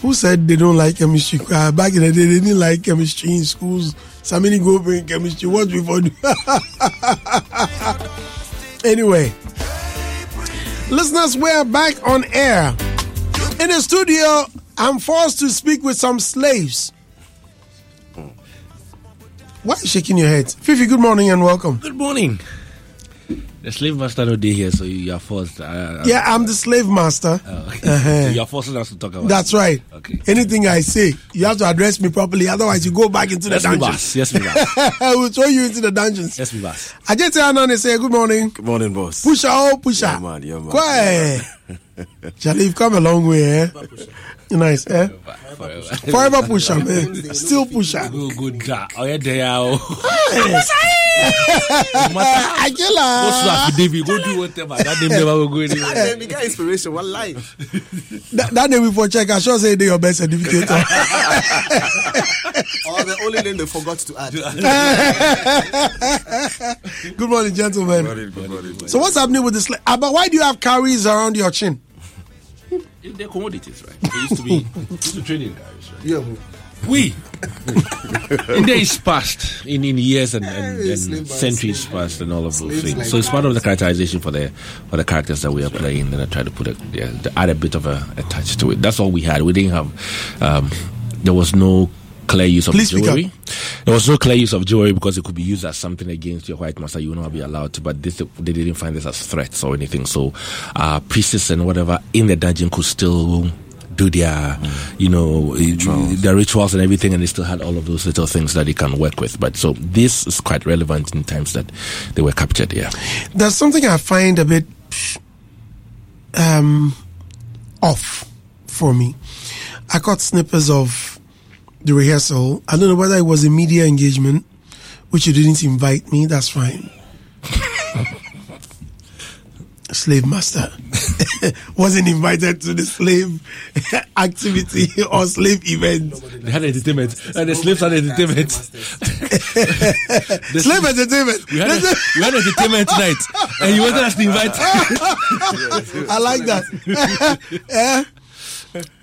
Who said they don't like chemistry? Uh, back in the day, they didn't like chemistry in schools. Samini go bring chemistry. What before anyway, listeners, we're back on air. In the studio, I'm forced to speak with some slaves. Why are you shaking your head? Fifi, good morning and welcome. Good morning. The slave master no day here, so you are forced. Uh, Yeah, I'm the slave master. okay. Uh-huh. So you are forcing us to talk about. That's it. right. Okay. Anything I say, you have to address me properly. Otherwise, you go back into Yes, the me dungeon. boss. Yes, me boss. I will throw you into the dungeons. Yes, me boss. I just say Anang say good morning. Good morning, boss. Pusher, oh pusher. Yeah, man, yeah, man. Quiet. Charlie, you've come a long way, eh? Nice, eh? Forever. Forever pusher, man. Still pusher. Good, good. da. Oh yeah, there. Oh. I kill Go to her. affidavit. Go do whatever. That name never will go anywhere. Then we get inspiration. One life. That, that name before check, I sure say they your best certificate. or the only name they forgot to add. good morning, gentlemen. good morning, good morning. So what's happening with this? Sla- but why do you have carries around your chin? They're commodities, right? They used to be used to trading guys, right? Yeah. We in days past, in, in years and, and, and centuries past, and all of those things. So it's part of the characterization for the for the characters that we are playing. Then I try to put a yeah, add a bit of a, a touch to it. That's all we had. We didn't have. Um, there was no clear use of Please jewelry. There was no clear use of jewelry because it could be used as something against your white master. You will not be allowed to. But this, they didn't find this as threats or anything. So, uh, priests and whatever in the dungeon could still do their, you know, their rituals and everything, and they still had all of those little things that they can work with. But so this is quite relevant in times that they were captured. Yeah. There's something I find a bit um, off for me. I caught snippets of the rehearsal. I don't know whether it was a media engagement, which you didn't invite me. That's fine. slave master wasn't invited to the slave activity or slave event. They had entertainment, and the slaves had entertainment. The slave entertainment. We had, a, we had entertainment tonight, and you wanted us to invite. I like that. Eh?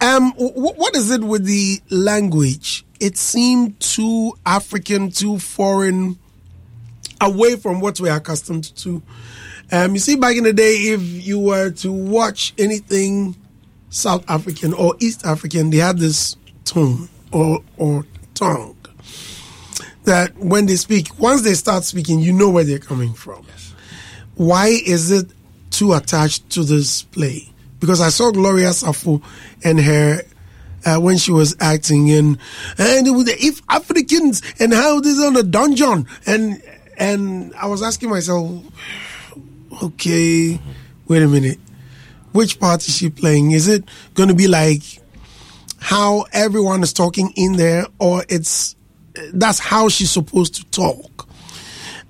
Um, wh- what is it with the language? It seemed too African, too foreign, away from what we're accustomed to. Um, you see, back in the day, if you were to watch anything South African or East African, they had this tone or or tongue that when they speak, once they start speaking, you know where they're coming from. Why is it too attached to this play? Because I saw Gloria Sarfo and her uh, when she was acting in and with the if Africans and how this on the dungeon and and I was asking myself, okay, wait a minute, which part is she playing? Is it going to be like how everyone is talking in there, or it's that's how she's supposed to talk?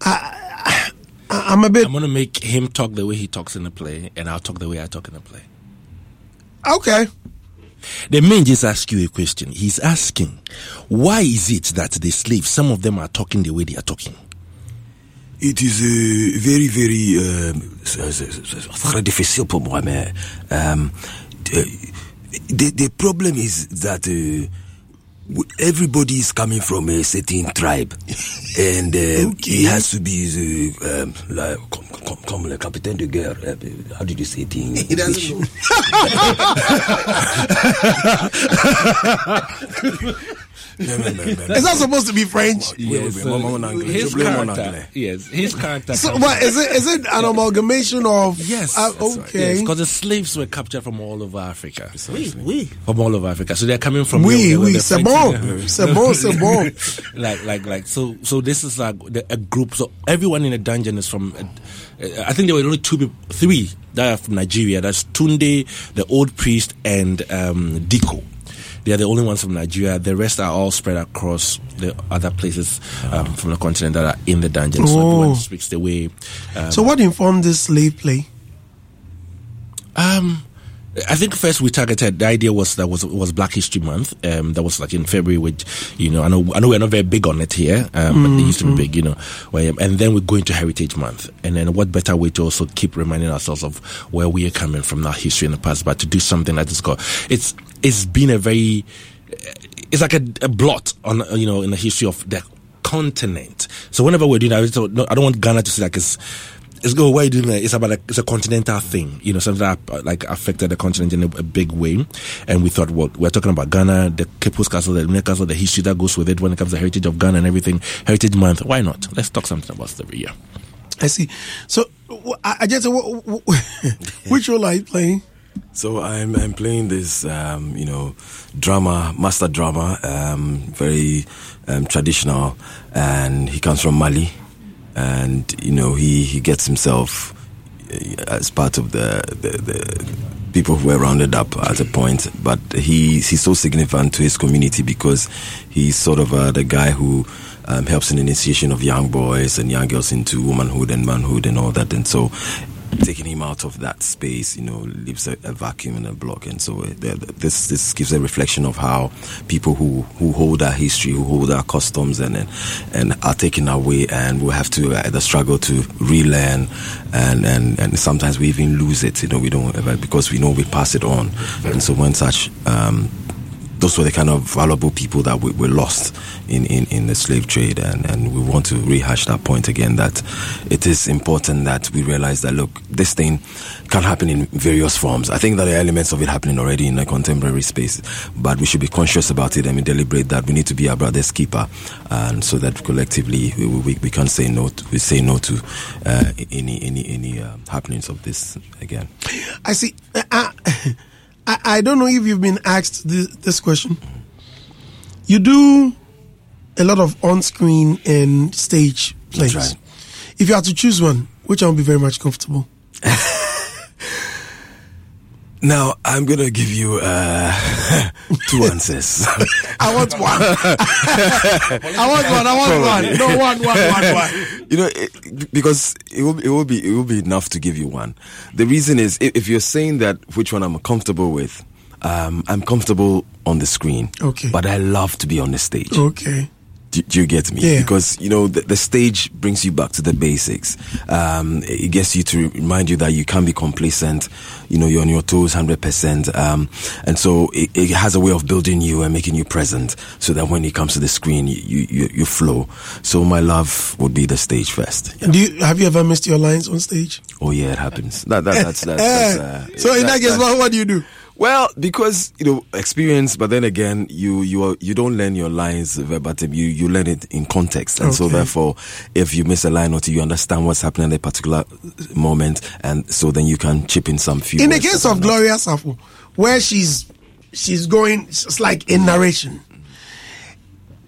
I, I, I'm a bit I'm gonna make him talk the way he talks in the play, and I'll talk the way I talk in the play. Okay. The man just asked you a question. He's asking, why is it that the slaves, some of them are talking the way they are talking? It is uh, very, very euh, c'est- c'est- c'est très difficile pour moi, mais um, the, the, the problem is that uh, w- everybody is coming from a certain tribe, and uh, he has to be the, um, like, comme, comme, comme le capitaine de guerre. uh, How did you say it in He doesn't English? No, no, no, no, no. Is that supposed to be French? Yes, his Je blame mon character, anglais. yes, his character. So, comes what from- is it? Is it an amalgamation of? Yes. Uh, okay. because the slaves were captured from all over Africa. Oui, oui. From all over Africa, so they're coming from. Oui, where- where oui, the c'est French- bon. C'est bon, c'est bon. like, like, like. So, so this is like the, a group. So everyone in the dungeon is from. Uh, I think there were only two, people, three that are from Nigeria. That's Tunde, the old priest, and um, Diko. They are the only ones from Nigeria. The rest are all spread across the other places um, from the continent that are in the dungeon. So Oh. everyone speaks the way. Um, So, what informed this slave play? Um, I think first we targeted. The idea was that was was Black History Month. Um, that was like in February, which you know, I know, I know we're not very big on it here, um, but they used to be Mhm. big, you know. Where, and then we're going to Heritage Month, and then what better way to also keep reminding ourselves of where we are coming from, our history in the past, but to do something that is got it's it's been a very it's like a, a blot on you know in the history of the continent. So whenever we're doing that, I don't want Ghana to see like it's it's go why are you doing that? It's about like it's a continental thing, you know, something that like affected the continent in a, a big way. And we thought, well, we're talking about Ghana, the Cape Coast Castle, the Elmina Castle, the history that goes with it when it comes to heritage of Ghana and everything. Heritage Month, why not? Let's talk something about it every year. I see. So, I, I just wh- wh- which role are you playing? So I'm I'm playing this um, you know drama master drama um, very um, traditional and he comes from Mali and you know he he gets himself uh, as part of the, the, the people who were rounded up at a point. But he he's so significant to his community because he's sort of uh, the guy who um, helps in the initiation of young boys and young girls into womanhood and manhood and all that. And so taking him out of that space, you know, leaves a, a vacuum and a block. And so uh, this this gives a reflection of how people who, who hold our history, who hold our customs, and and, and are taken away, and we have to the struggle to relearn, and, and and sometimes we even lose it. You know, we don't ever because we know we pass it on. And so when such um, those were the kind of valuable people that we, were lost in, in, in the slave trade. And, and we want to rehash that point again that it is important that we realize that, look, this thing can happen in various forms. I think that there are elements of it happening already in a contemporary space, but we should be conscious about it and we deliberate that we need to be our brother's keeper. And so that collectively we, we, we can say no to, we say no to uh, any, any, any uh, happenings of this again. I see. Uh, uh, I, I don't know if you've been asked this, this question. You do a lot of on-screen and stage plays. That's right. If you had to choose one, which one would be very much comfortable? Now I'm gonna give you uh, two answers. I want one. I want one. I want one. No, one, one, one, one. You know, it, because it will it will be it will be enough to give you one. The reason is if, if you're saying that which one I'm comfortable with, um, I'm comfortable on the screen. Okay. But I love to be on the stage. Okay. Do, do you get me? Yeah. Because you know the, the stage brings you back to the basics. Um, it gets you to remind you that you can't be complacent. You know you're on your toes, hundred percent. Um, and so it, it has a way of building you and making you present, so that when it comes to the screen, you you, you, flow. So my love would be the stage first. Do you have you ever missed your lines on stage? Oh yeah, it happens. That, that that's that's. that's uh, so in that, that- case, what, what do you do? Well, because you know experience, but then again, you you are, you don't learn your lines verbatim. You you learn it in context, and so therefore, if you miss a line or two, you understand what's happening at a particular uh, moment, and so then you can chip in some few. In the case of Gloria Sarfo, where she's she's going, it's like in narration,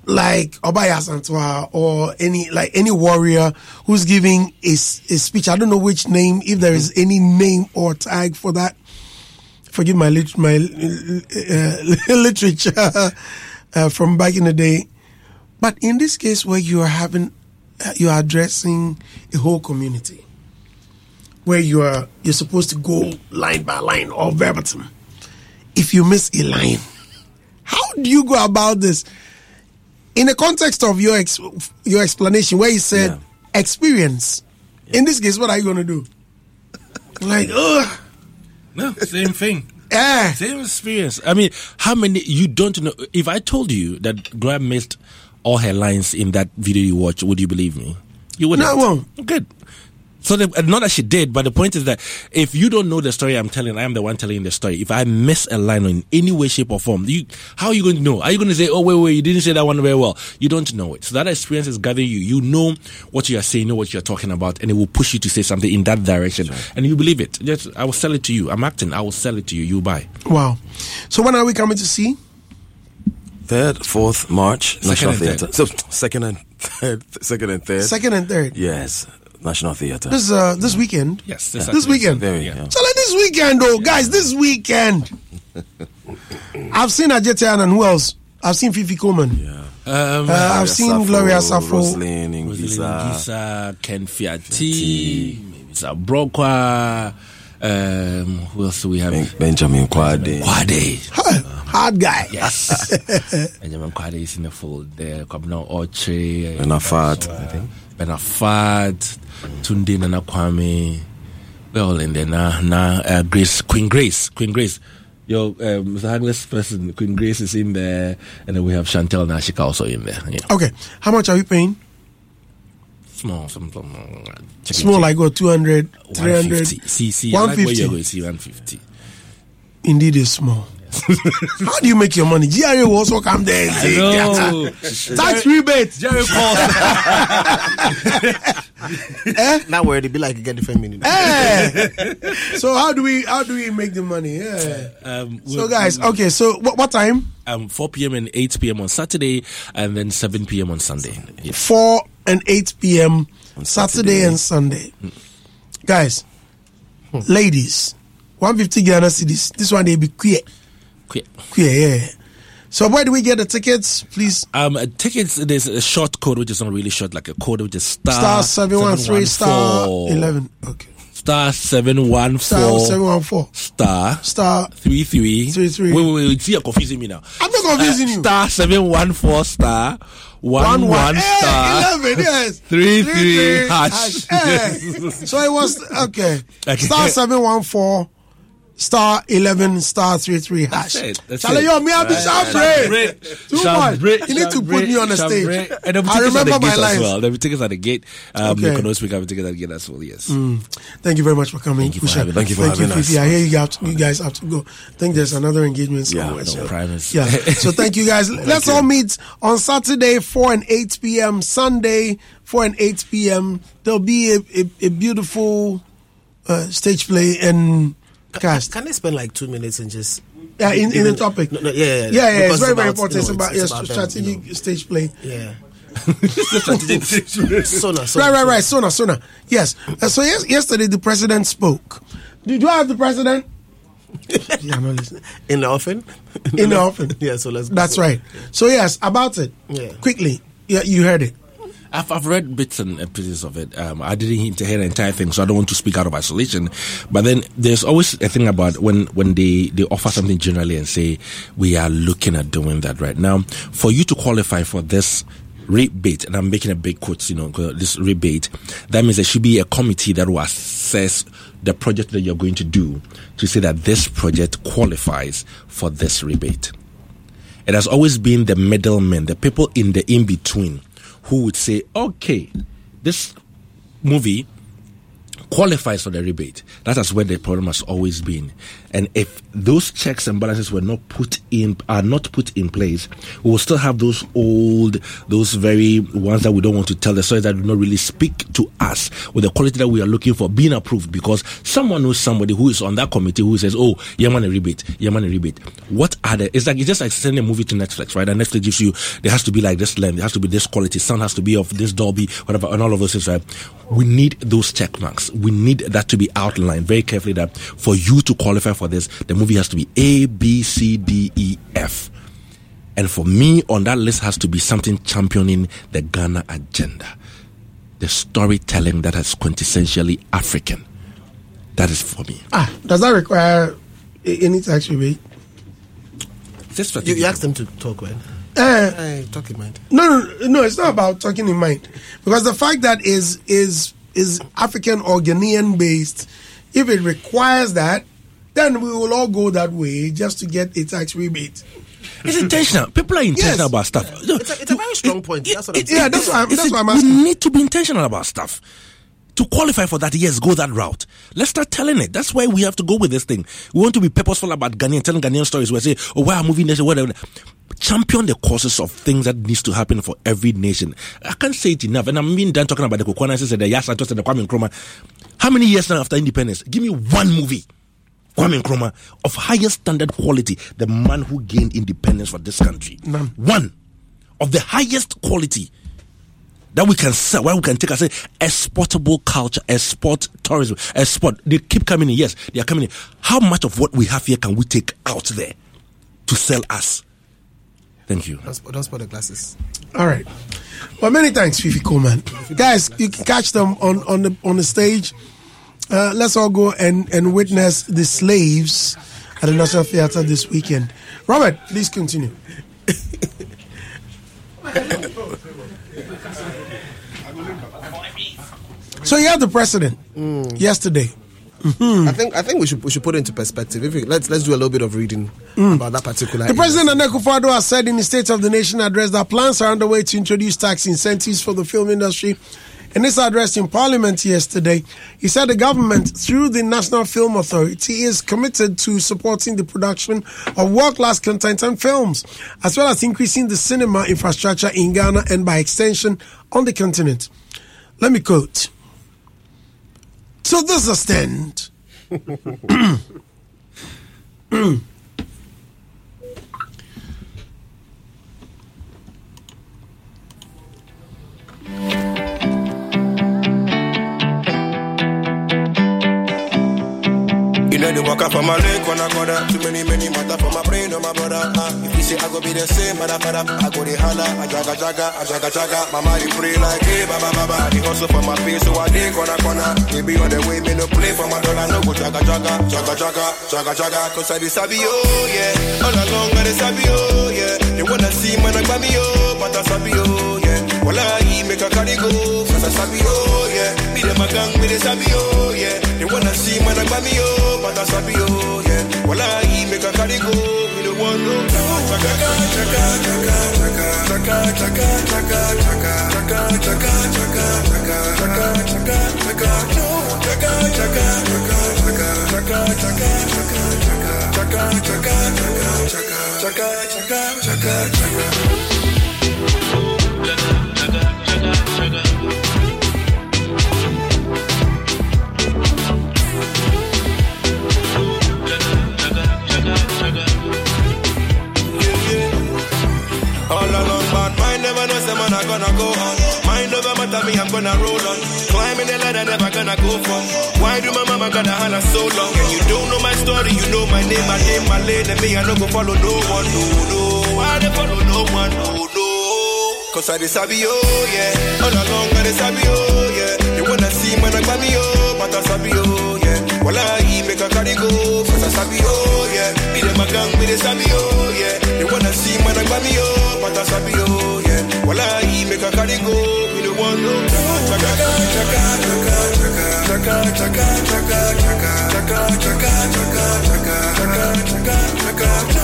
like Obaya Santwa or any like any warrior who's giving a, a speech. I don't know which name, if there is any name or tag for that. Forgive my lit- my uh, literature uh, from back in the day, but in this case where you are having uh, you are addressing a whole community where you are you're supposed to go line by line or verbatim. if you miss a line? How do you go about this? In the context of your ex- your explanation, where you said experience, in this case, what are you going to do? Like, ugh. No, same thing. Yeah. Same experience. I mean, how many you don't know? If I told you that Graham missed all her lines in that video you watched, would you believe me? You wouldn't. No, I won't. Good. So the, uh, not that she did, but the point is that if you don't know the story I'm telling, I am the one telling the story. If I miss a line in any way, shape, or form, you how are you going to know? Are you going to say, "Oh, wait, wait, you didn't say that one very well"? You don't know it. So that experience is gathering you. You know what you are saying, know what you are talking about, and it will push you to say something in that direction, and you believe it. Just, I will sell it to you. I'm acting. I will sell it to you. You buy. Wow. So when are we coming to see? Third, fourth March, Second National and Theatre. third. So second and third, second and third. Second and third. Yes, National Theatre. This uh this weekend. Yes, this this weekend. Very, yeah. So like this weekend, though, guys. This weekend. I've seen Ajetian and who else? I've seen Fifi Coleman. Um, Uh, I've seen Gloria Sarfo. Roslyn Rosalind Ingisa. Ngissah, Ken Fiati, maybe Mr. Brokwa. Um, who else do we have? Benjamin Kwade. Kwade. Hard guy. Yes. Benjamin Kwade is in the fold there. Kwabena Oche. Benafat, I think. Benafat. Tunde Nana Kwame. We're all in there now. Uh, Grace, Queen Grace. Queen Grace. Yo, uh, Mr. Hagler's person, Queen Grace is in there. And then we have Chantel Nashika also in there. Yeah. Okay. How much are you paying? Small, some, some, uh, Small, like what, 200, 300? 150. See, see, I like where you're 150. going. See, 150. Indeed, is small. How do you make your money? GRA will also come there and say, I tax rebate. Jerry eh? Not worried, it be like you get different meaning. Eh. so how do we how do we make the money? Yeah. Um, So guys, okay. So what, what time? um, 4 p.m. and 8 p.m. on Saturday, and then 7 p.m. on Sunday. Yes. Four and eight p.m. on Saturday and Sunday. Guys, ladies, one fifty Ghana cedis. This one they be queer. Queer. Queer, yeah. So where do we get the tickets, please? Um, uh, tickets. There's a short code which is not really short, like a code which is star Star seven one three star 714. eleven. Okay. Star seven one Star four seven one four. star Star three three Three, three. Wait, wait, wait. See, you're confusing me now. I'm not confusing Uh, you. Star seven one four star one one, Eh, star eleven. Yes. three three hash. Eh. so it was okay. Okay. Star seven one four. Star eleven star three three hash. it, that's Charlie, it. yo, me, I be Right. Chambre. Too much. You need to put me on the stage. And I remember the my life. well. There'll be tickets at the gate. Um, Okay. You can always pick up a ticket at the gate as well. Yes. Mm. Thank you very much for coming. Thank you for having. Thank you for Thank having you, us. I hear you, got you guys have to go. I think there's another engagement Yeah, somewhere. no, so-. Yeah. So thank you guys. Let's all meet on Saturday, 4 and 8 p.m. Sunday, 4 and 8 p.m. There'll be a, a, a beautiful uh, stage play and cast. Can I spend like two minutes and just Yeah, in, in the topic. No, no, yeah, yeah, yeah, yeah. It's very, very important. it's about yes, about them, strategic know. stage play. Yeah. Sona, Sona, right, right, right. Sona, Sona. Yes. Uh, so yes, yesterday the president spoke. Did you have the president? yeah, I'm not listening. In the offing? In the offing. Yeah, so let's go. That's right. So yes, about it. Yeah. Quickly. Yeah, you heard it. I've, I've read bits and pieces of it. Um, I didn't hear the entire thing, so I don't want to speak out of isolation. But then there's always a thing about when, when they, they offer something generally and say, we are looking at doing that right now. For you to qualify for this rebate, and I'm making a big quote, you know, this rebate, that means there should be a committee that will assess the project that you're going to do to say that this project qualifies for this rebate. It has always been the middlemen, the people in the in between, who would say, okay, this movie qualifies for the rebate. That is where the problem has always been. And if those checks and balances were not put in, are not put in place, we will still have those old, those very ones that we don't want to tell the stories that do not really speak to us with the quality that we are looking for being approved because someone knows somebody who is on that committee who says, oh, yeah, man, a rebate, yeah, man, a rebate. What are the, it's like, it's just like sending a movie to Netflix, right? And Netflix gives you, there has to be like this length, there has to be this quality, sound has to be of this Dolby, whatever, and all of those things, right? We need those check marks. We need that to be outlined very carefully that for you to qualify for this, the movie has to be A, B, C, D, E, F. And for me, on that list has to be something championing the Ghana agenda. The storytelling that is quintessentially African. That is for me. Ah, does that require any tax rebate? You, strategic. you asked him to talk, man. Uh, Hey, talk in mind. No, no, no. It's not about talking in mind because the fact that is is is African or Ghanaian based. If it requires that, then we will all go that way just to get a tax rebate. It's intentional. People are intentional about stuff. It's a, it's a very strong point. That's what I'm saying. Yeah, that's why. I'm, that's a- why I'm we need to be intentional about stuff. To qualify for that, yes, go that route. Let's start telling it. That's why we have to go with this thing. We want to be purposeful about Ghanaian, telling Ghanaian stories. We say, oh, why are moving nation, whatever. Champion the causes of things that needs to happen for every nation. I can't say it enough. And I'm being done talking about the Kokwana and the Yas Santos and the Kwame Nkrumah. How many years now after independence? Give me one movie. Kwame Nkrumah of highest standard quality, the man who gained independence for this country. None. One of the highest quality that we can sell, where we can take as a exportable culture, export tourism, export. They keep coming in. Yes, they are coming in. How much of what we have here can we take out there to sell us? Thank you. Don't, sp- don't spoil the glasses. All right. Well, many thanks, Fifi Coleman. Guys, you can catch them on, on the on the stage. Uh, let's all go and, and witness the slaves at the National Theatre this weekend. Robert, please continue. so you have the president mm. yesterday. I mm-hmm. think I think we should we should put it into perspective. If we, let's let's do a little bit of reading mm. about that particular. The president and Akufo-Addo has said in the State of the Nation address that plans are underway to introduce tax incentives for the film industry. In his address in Parliament yesterday, he said the government, through the National Film Authority, is committed to supporting the production of world-class content and films, as well as increasing the cinema infrastructure in Ghana and, by extension, on the continent. Let me quote. To this extent, Know the walk up on my leg when I go there. Too many, many matter for my brain or my brother. Ah, if you say I go be the same, mother, father, I go the holla, I jaga jaga, I jaga jaga. Mama, they pray like, hey, baba, baba. The hustle for my face, so I dig corner corner. They be on the way, me no play for my dollar, no go jaga jaga, jaga jaga, jaga jaga. Cause I sabi oh yeah. All along I dey sabi oh yeah. They wanna see man I me oh, but I sabi oh. Well I make a carry go, cause I sabi oh yeah. Me them a gang, me they sabi oh yeah. They wanna see man I me oh, but sabi oh yeah. Well I make a carry go, me no want no. Chaka chaka chaka chaka chaka chaka chaka chaka chaka chaka chaka chaka chaka chaka no. Chaka chaka chaka chaka chaka chaka chaka chaka chaka chaka chaka chaka chaka All along, but mine follow no one, no, no. I gonna go on. Mine never mother me, I'm gonna roll on. Time in the ladder never gonna go from. Why don't know my story, you know my name, my name, my lady. I don't gonna follow no one, who do I follow no, one, no. Cause I sabi oh yeah. All along I sabi oh yeah. They wanna see man I me oh, but I sabi oh yeah. Well I make a carry go, cause I sabi oh yeah. Me dem a gang, me dey sabi oh yeah. They wanna see man I me oh, but I sabi oh yeah. Well I make a carry go, me no want no. Chaka chaka chaka chaka chaka chaka chaka chaka chaka chaka chaka chaka chaka chaka chaka. Chaka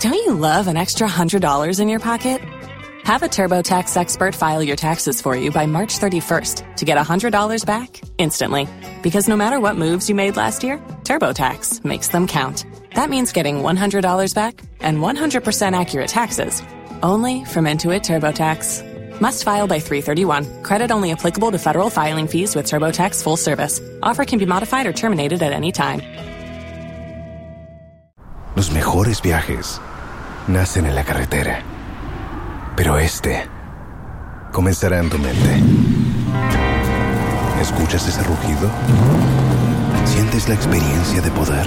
Don't you love an extra $100 in your pocket? Have a TurboTax expert file your taxes for you by March 31st to get $100 back instantly. Because no matter what moves you made last year, TurboTax makes them count. That means getting $100 back and 100% accurate taxes only from Intuit TurboTax. Must file by 331. Credit only applicable to federal filing fees with TurboTax full service. Offer can be modified or terminated at any time. Los mejores viajes nacen en la carretera. Pero este comenzará en tu mente. ¿Escuchas ese rugido? ¿Sientes la experiencia de poder?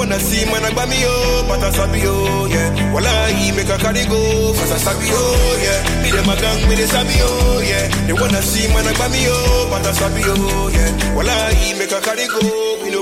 wanna see man I me oh But I sabi oh yeah. Wallahi make a carry go Cause I sabi oh yeah. Me them a gang me they sabi oh yeah. They wanna see man I me oh But I sabi oh yeah. Wallahi make a carry go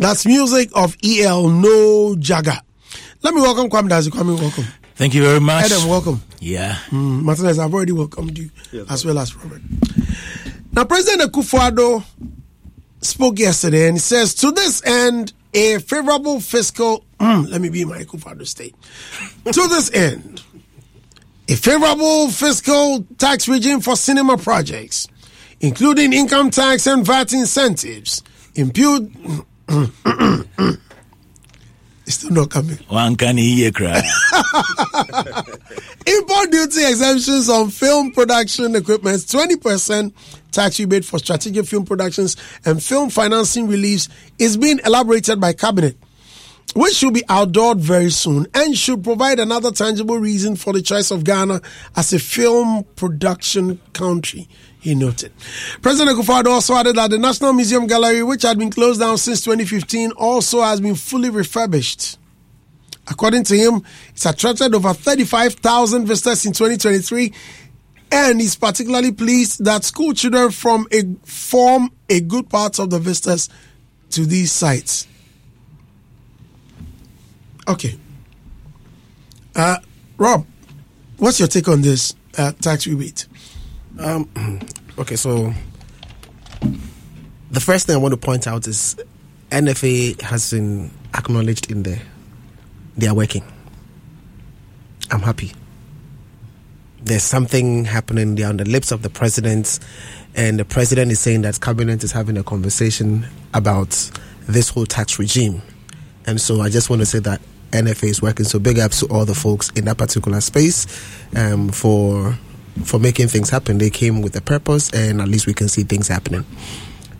That's music of EL No Jagger. Let me welcome Kwame Dazi. Kwame, welcome. Thank you very much. Adam, welcome. Yeah. Mm, Martinez, I've already welcomed you as well as Robert. Now, President Akufo-Addo spoke yesterday and he says, to this end, a favorable fiscal, mm, let me be my Akufo-Addo state. to this end, a favorable fiscal tax regime for cinema projects, including income tax and VAT incentives, impute. It's still not coming. One can hear cry. Import duty exemptions on film production equipment, 20% tax rebate for strategic film productions, and film financing reliefs is being elaborated by Cabinet, which should be outlawed very soon and should provide another tangible reason for the choice of Ghana as a film production country. He noted. President Akufo-Addo also added that the National Museum Gallery, which had been closed down since 2015, also has been fully refurbished. According to him, it's attracted over 35,000 visitors in 2023, and he's particularly pleased that school children from a, form a good part of the visitors to these sites. Okay. Uh, Rob, what's your take on this uh, tax rebate? Um, okay, so the first thing I want to point out is NFA has been acknowledged in there. They are working. I'm happy. There's something happening there on the lips of the president, and the president is saying that cabinet is having a conversation about this whole tax regime. And so I just want to say that NFA is working. So big ups to all the folks in that particular space um, for for making things happen. They came with a purpose, and at least we can see things happening.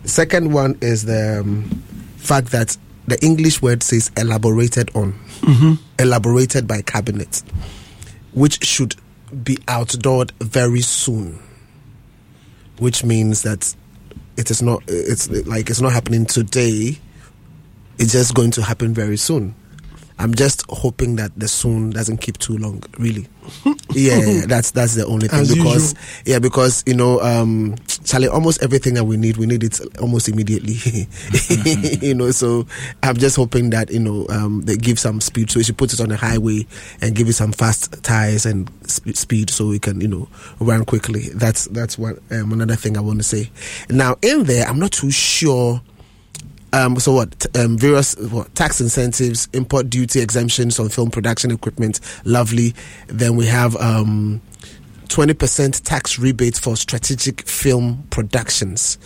Second one is the um, fact that the English word says elaborated on, Mhm. elaborated by cabinet, which should be outdoored very soon. Which means that it is not. It's like it's not happening today. It's just going to happen very soon. I'm just hoping that the soon doesn't keep too long. Really, yeah, that's that's the only thing As because usual. yeah, because you know, um, Charlie, almost everything that we need, we need it almost immediately. you know, so I'm just hoping that you know um, they give some speed, so we should put it on the highway and give it some fast tires and sp- speed, so we can you know run quickly. That's that's what um, another thing I want to say. Now in there, I'm not too sure. Um, so what? Um, various what, tax incentives, import duty exemptions on film production equipment. Lovely. Then we have um, 20% tax rebate for strategic film productions.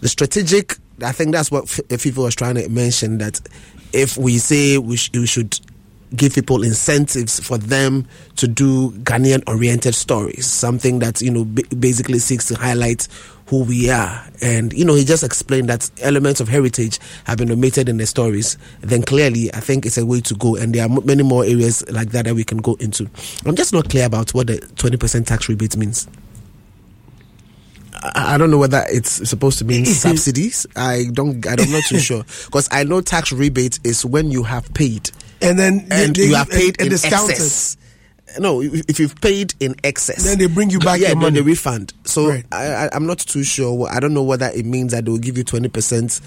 The strategic, I think that's what F- Fifi was trying to mention that if we say we, sh- we should give people incentives for them to do Ghanaian oriented stories, something that, you know, b- basically seeks to highlight who we are. And, you know, he just explained that elements of heritage have been omitted in the stories. Then clearly, I think it's a way to go. And there are m- many more areas like that that we can go into. I'm just not clear about what the 20% tax rebate means. I I don't know whether it's supposed to mean subsidies. I don't. I'm not too sure because I know tax rebate is when you have paid and then and they- you have paid and in discounted. excess. No, if you've paid in excess, Then they bring you back yeah, your money. they refund. So Right. I, I, I'm not too sure. I don't know whether it means that they will give you twenty percent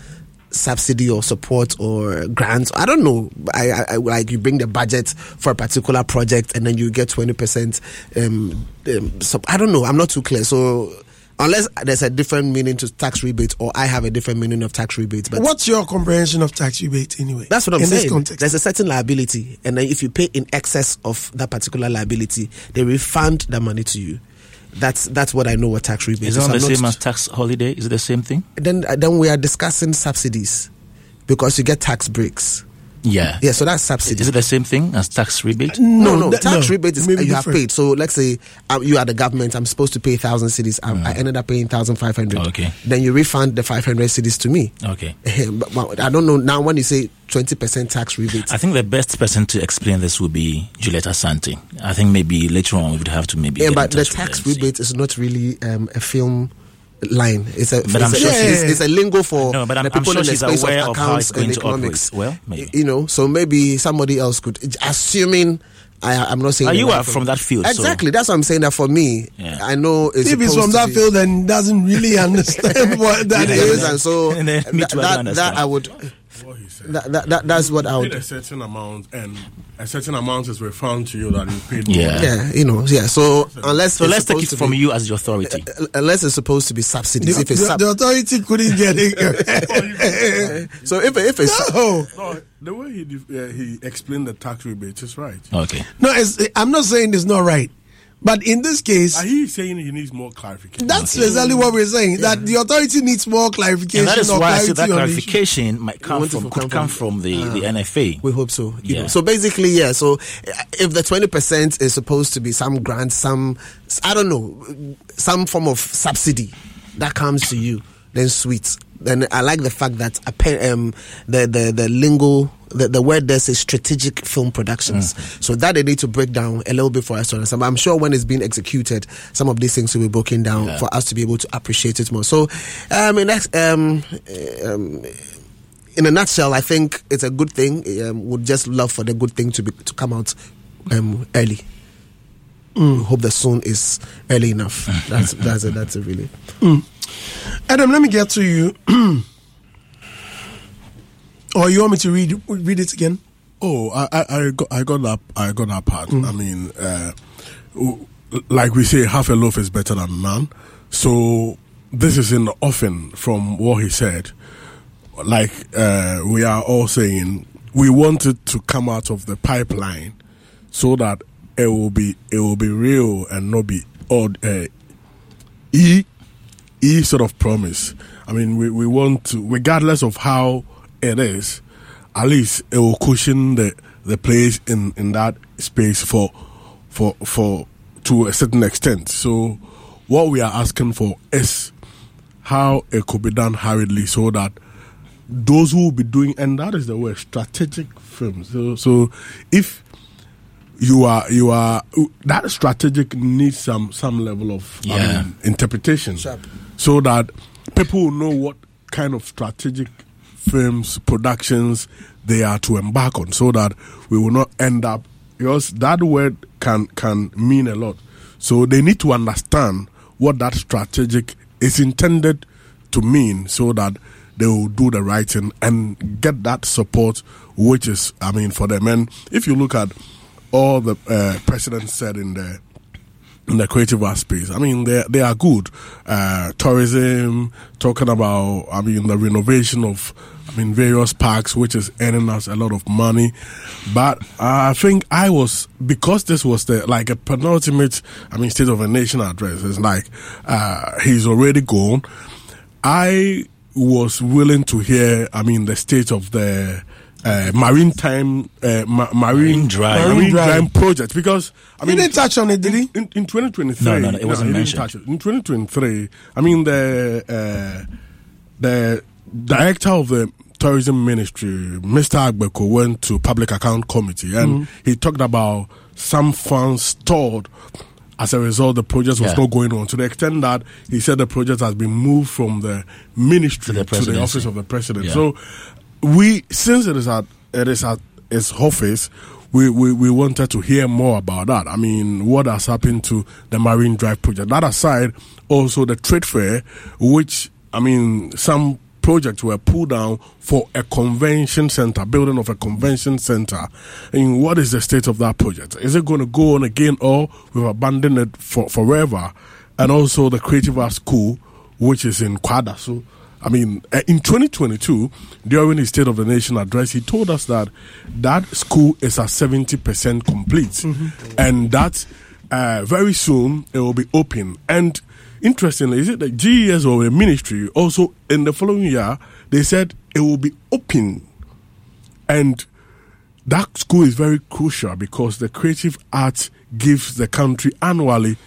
subsidy or support or grants. I don't know. I, I, I like you bring the budget for a particular project and then you get twenty percent. Um, um, so I don't know. I'm not too clear. So unless there's a different meaning to tax rebate or I have a different meaning of tax rebate, but What's your comprehension of tax rebate anyway? that's what I'm in saying. this context. There's a certain liability, and then if you pay in excess of that particular liability, they refund the money to you. That's that's what I know what tax rebate Is is. it not I'm the same as tax holiday? Is it the same thing? then uh, then we are discussing subsidies because you get tax breaks. Yeah. Yeah, so that's subsidy. Is it the same thing as tax rebate? No, no, that- tax no. rebate is Maybe you have paid. So let's say um, you are the government. I'm supposed to pay thousand cities. I, I ended up paying thousand five hundred. Mm. Okay. Then you refund the five hundred cities to me. Okay. but, but I don't know now when you say twenty percent tax rebate. I think the best person to explain this would be Juliet Asante. I think maybe later on we would have to maybe. Yeah, get but the tax rebate is not really um, a film line. It's a, But it's, I'm a sure it's, it's a lingo for No, but I'm- the I'm sure in the she's space aware of of how accounts it's going and to economics. operate. Well, maybe. You know, so maybe somebody else could, assuming. I, I'm not saying that you are uh, from that field, so- Exactly, that's what I'm saying. That for me, Yeah. I know it's if he's from that be- field, then doesn't really understand what that Yeah, is. and so And then me that, too, I that, that understand. I would. That, that, that, that's what I paid would. a certain amount, and a certain amount is refunded to you that you paid. Yeah. more. Yeah, you know, yeah. So unless So let's take it from be- you as the authority. uh, unless it's supposed to be subsidies. The, if it's the- sub- the authority couldn't get it. so if if it's no, No, the way he uh, he explained the tax rebate is right. Okay. no, it's, I'm not saying it's not right, but in this case, are you saying he needs more clarification. that's exactly what we're saying. That the authority needs more clarification. And that is or why I say clarity that on issue. clarification might come from could come come from- from the, Ah. the NFA. We hope so. you Yeah. know. So basically, yeah. So uh, if the twenty percent is supposed to be some grant, some I don't know, some form of subsidy that comes to you, then sweet. Then I like the fact that um, the the the lingo. The, the word there says strategic film productions. Mm. So that they need to break down a little bit for us to understand. But I'm sure when it's being executed, some of these things will be broken down Yeah. for us to be able to appreciate it more. So, um, in next, um, um, in a nutshell, I think it's a good thing. Um, would just love for the good thing to be to come out um, early. Mm. Hope the soon is early enough. That's that's it. That's it. Really. Mm. Adam, let me get to you. or you want me to read read it again? Oh, I, I, I got I got that I got that part. Mm. I mean, uh, like we say, half a loaf is better than none. So this is in the often from what he said. Like uh, we are all saying, we wanted to come out of the pipeline so that it will be it will be real and not be odd. Uh, e e sort of promise. I mean, we, we want to, regardless of how it is, at least it will cushion the the place in in that space for for for to a certain extent. So, what we are asking for is how it could be done hurriedly so that those who will be doing and that is the word strategic films. So, so if you are you are that strategic needs some some level of I mean, interpretation Sharp. so that people will know what kind of strategic films productions they are to embark on so that we will not end up because that word can can mean a lot. So they need to understand what that strategic is intended to mean so that they will do the right thing and get that support which is i mean for them. And if you look at all the uh, president said in the in the creative space. I mean, they they are good. Uh, tourism, talking about, I mean, the renovation of, I mean, various parks, which is earning us a lot of money. But I think I was because this was the like a penultimate, I mean, state of a nation address. It's like uh, he's already gone. I was willing to hear, I mean, the state of the uh, maritime, uh, ma- marine, Drive. marine Marine drive. Drive. project because I He mean, didn't touch on it, did he? in, in 2023, No, no, no, it wasn't he mentioned. touch it. In 2023, I mean the uh, the director of the tourism ministry, Mr. Agbeko, went to public account committee and Mm-hmm. he talked about some funds stored. As a result, the project was Yeah. not going on to the extent that he said the project has been moved from the ministry To the to the, office of the president. Yeah. So, we since it is at it is at his office, we, we, we wanted to hear more about that. I mean, what has happened to the Marine Drive project? That aside, also the trade fair, which I mean, some projects were pulled down for a convention center, building of a convention center. And what is the state of that project? Is it going to go on again or we've abandoned it for, forever? And also the Creative Arts School, which is in Kwada. I mean, uh, in 2022, during his State of the Nation address, he told us that that school is at 70% complete and that uh, very soon it will be open. And interestingly, is it the GES or the ministry also in the following year, they said it will be open. And that school is very crucial because the creative arts gives the country annually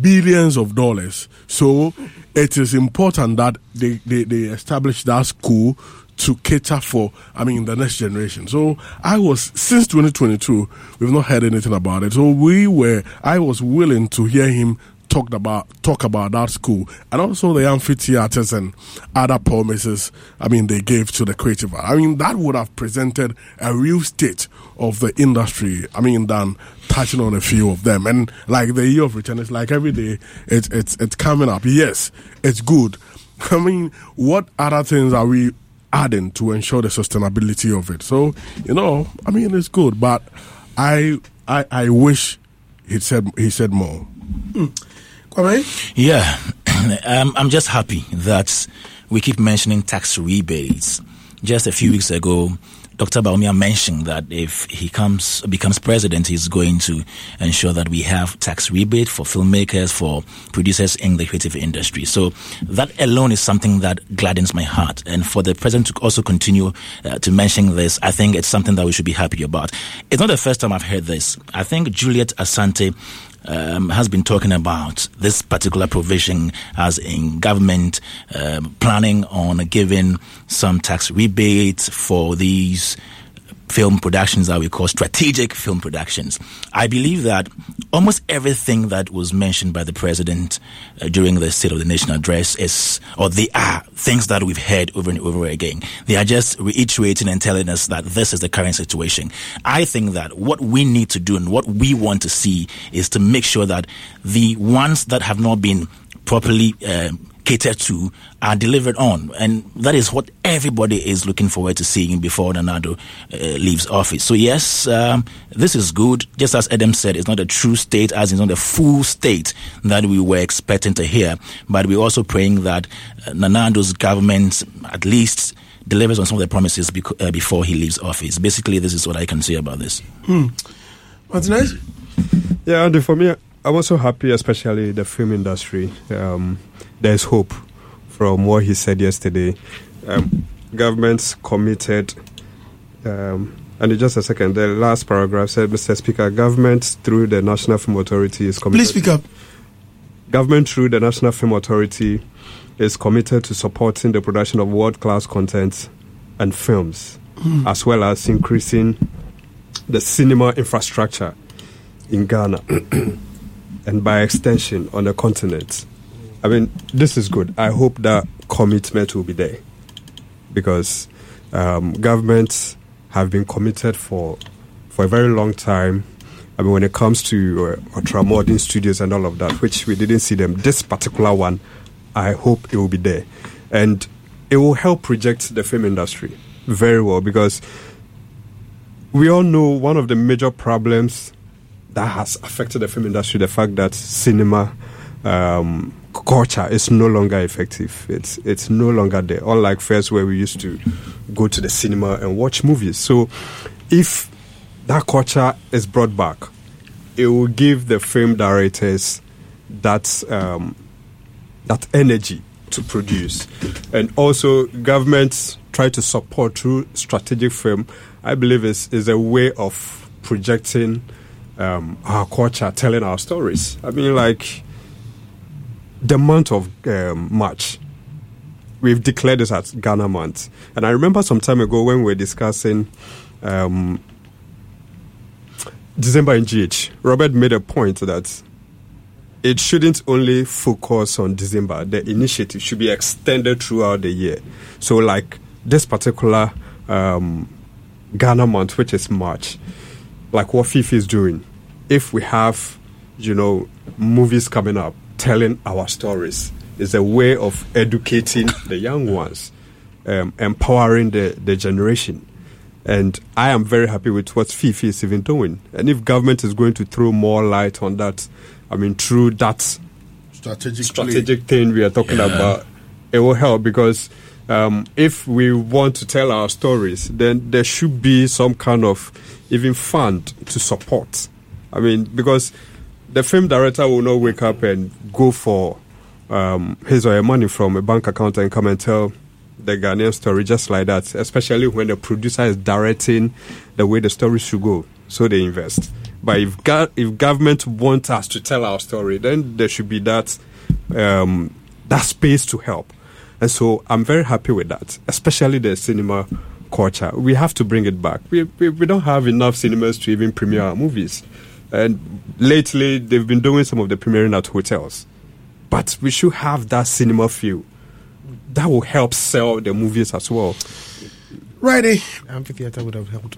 billions of dollars. So it is important that they, they, they establish that school to cater for, I mean, the next generation. So I was, since 2022, we've not heard anything about it. So we were, I was willing to hear him talked about talk about that school and also the amphitheaters and other promises I mean they gave to the creative. I mean that would have presented a real state of the industry. I mean than touching on a few of them. And like the year of return it's like every day it's it's it's coming up. Yes, it's good. I mean what other things are we adding to ensure the sustainability of it? So, you know, I mean it's good, but I I I wish he said he said more. Hmm. Yeah, um, I'm just happy that we keep mentioning tax rebates. Just a few weeks ago, Dr. Bawumia mentioned that if he comes becomes president, he's going to ensure that we have tax rebate for filmmakers, for producers in the creative industry. So that alone is something that gladdens my heart. And for the president to also continue uh, to mention this, I think it's something that we should be happy about. It's not the first time I've heard this. I think Juliet Asante um, has been talking about this particular provision as in government um, planning on giving some tax rebates for these film productions that we call strategic film productions. I believe that almost everything that was mentioned by the president uh, during the State of the Nation address is, or they are things that we've heard over and over again. They are just reiterating and telling us that this is the current situation. I think that what we need to do and what we want to see is to make sure that the ones that have not been properly um, catered to are delivered on. And that is what everybody is looking forward to seeing before Nana Addo uh, leaves office. So, yes, um, this is good. Just as Adam said, it's not a true state, as it's not a full state that we were expecting to hear. But we're also praying that uh, Nana Addo's government at least delivers on some of the promises bec- uh, before he leaves office. Basically, this is what I can say about this. Hmm. nice? Yeah, and for me, I'm also happy, especially the film industry. Um, there's hope from what he said yesterday. Um, government's committed, um, and just a second, the last paragraph said, Mr. Speaker, government through the National Film Authority is committed. Please speak up. Government through the National Film Authority is committed to supporting the production of world class content and films, Hmm. as well as increasing the cinema infrastructure in Ghana and by extension on the continent. I mean, this is good. I hope that commitment will be there because um, governments have been committed for for a very long time. I mean, when it comes to uh, ultramodern studios and all of that, which we didn't see them, this particular one, I hope it will be there, and it will help project the film industry very well because we all know one of the major problems that has affected the film industry the fact that cinema um, culture is no longer effective. It's it's no longer there. Unlike first, where we used to go to the cinema and watch movies. So, if that culture is brought back, it will give the film directors that um, that energy to produce, and also governments try to support through strategic film. I believe is is a way of projecting um, our culture, telling our stories. I mean, like the month of um, March, we've declared this as Ghana month. And I remember some time ago when we were discussing um, December in GH, Robert made a point that it shouldn't only focus on December. The initiative should be extended throughout the year. So, like this particular um, Ghana month, which is March, like what Fifi is doing, if we have, you know, movies coming up telling our stories, is a way of educating the young ones um, empowering the, the generation. And I am very happy with what Fifi is even doing. And if government is going to throw more light on that, I mean, through that Strategic, strategic thing we are talking Yeah. about, it will help because um, if we want to tell our stories, then there should be some kind of even fund to support. I mean, because the film director will not wake up and go for um, his or her money from a bank account and come and tell the Ghanaian story just like that, especially when the producer is directing the way the story should go. So they invest. But if go- if government wants us to tell our story, then there should be that um, that space to help. And so I'm very happy with that, especially the cinema culture. We have to bring it back. We, we, we don't have enough cinemas to even premiere our movies. And lately, they've been doing some of the premiering at hotels. But we should have that cinema feel. That will help sell the movies as well. Righty. Amphitheater would have helped.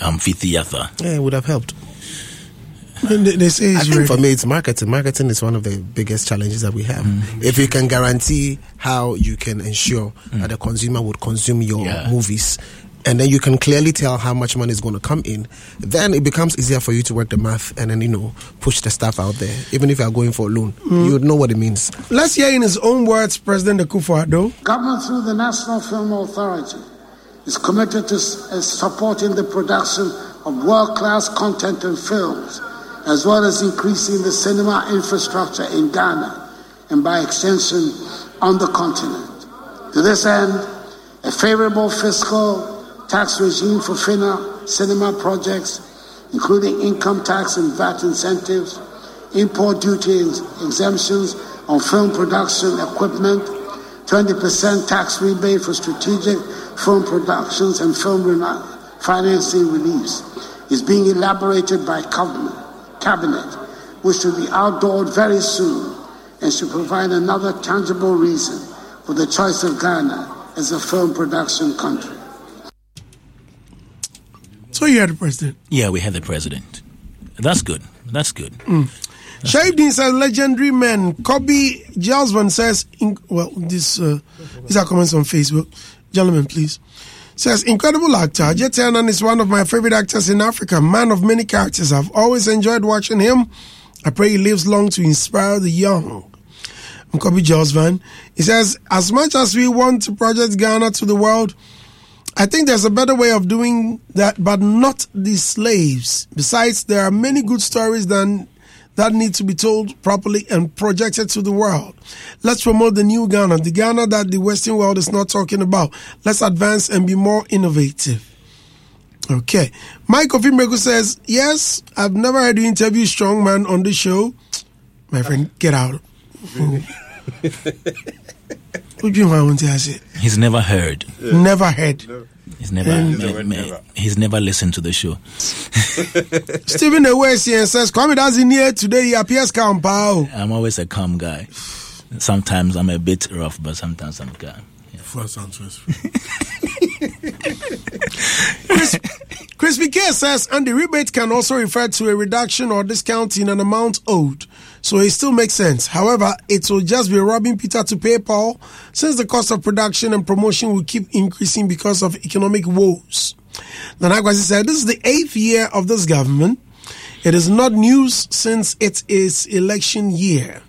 Amphitheater. Yeah, it would have helped. And they, they say I it's think for me, it's marketing. Marketing is one of the biggest challenges that we have. Mm. If you can guarantee how you can ensure that the consumer would consume your Yeah. movies, and then you can clearly tell how much money is going to come in, then it becomes easier for you to work the math and then you know push the stuff out there. Even if you are going for a loan, Mm. you would know what it means. Let's hear in his own words President Akufo-Addo. Government, through the National Film Authority, is committed to uh, supporting the production of world class content and films, as well as increasing the cinema infrastructure in Ghana and by extension on the continent. To this end, a favorable fiscal tax regime for cinema projects, including income tax and VAT incentives, import duty exemptions on film production equipment, 20% tax rebate for strategic film productions and film financing reliefs is being elaborated by cabinet, cabinet, which will be outdoored very soon and should provide another tangible reason for the choice of Ghana as a film production country. So you had the president. Yeah, we had the president. That's good. That's good. Mm. Shaibdin says legendary men. Kobe Jalsman says, in, well, this uh, these are comments on Facebook. Gentlemen, please. Says incredible actor. Jet Hernan is one of my favorite actors in Africa. Man of many characters. I've always enjoyed watching him. I pray he lives long to inspire the young. And Kobe Jalsman. He says, as much as we want to project Ghana to the world, I think there's a better way of doing that, but not the slaves. Besides, there are many good stories than that need to be told properly and projected to the world. Let's promote the new Ghana, the Ghana that the Western world is not talking about. Let's advance and be more innovative. Okay. Mike of says, Yes, I've never heard you interview strong man on the show. My friend, get out. What do you want to say? He's never heard. Never heard. He's never, Um, me- me- he's never listened to the show. Stephen Ewesian says, Kwame doesn't here today. He appears calm, pal. I'm always a calm guy. Sometimes I'm a bit rough, but sometimes I'm calm. First answer is Crispy K says, and the rebate can also refer to a reduction or discount in an amount owed. So it still makes sense. However, it will just be robbing Peter to pay Paul since the cost of production and promotion will keep increasing because of economic woes. Nanakwasi said, this is the eighth year of this government. It is not news since it is election year.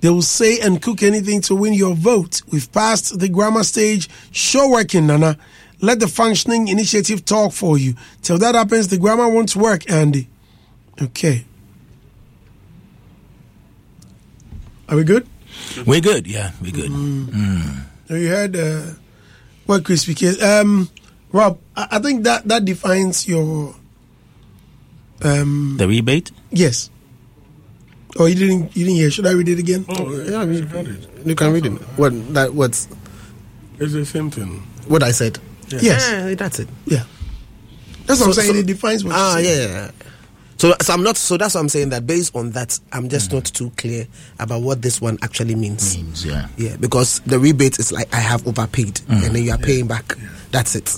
They will say and cook anything to win your vote. We've passed the grammar stage. Show working, Nana. Let the functioning initiative talk for you. Till that happens, the grammar won't work, Andy. Okay. Are we good? We're good. Yeah, we're good. Mm. Mm. So you heard uh, what Crispy K. Um, Rob, I, I think that that defines your. Um, The rebate? yes. Oh, you didn't. You didn't hear. Should I read it again? Oh, yeah, I you, you can read it. What that what's It's the same thing. what I said. Yes. Yeah, that's it. Yeah. That's what I'm saying. it defines what. Ah, you yeah, said. yeah. Yeah. So, so I'm not. So that's what I'm saying. That based on that, I'm just not too clear about what this one actually means. Means, yeah. Yeah, because the rebate is like I have overpaid, Mm. and then you are paying back. That's it.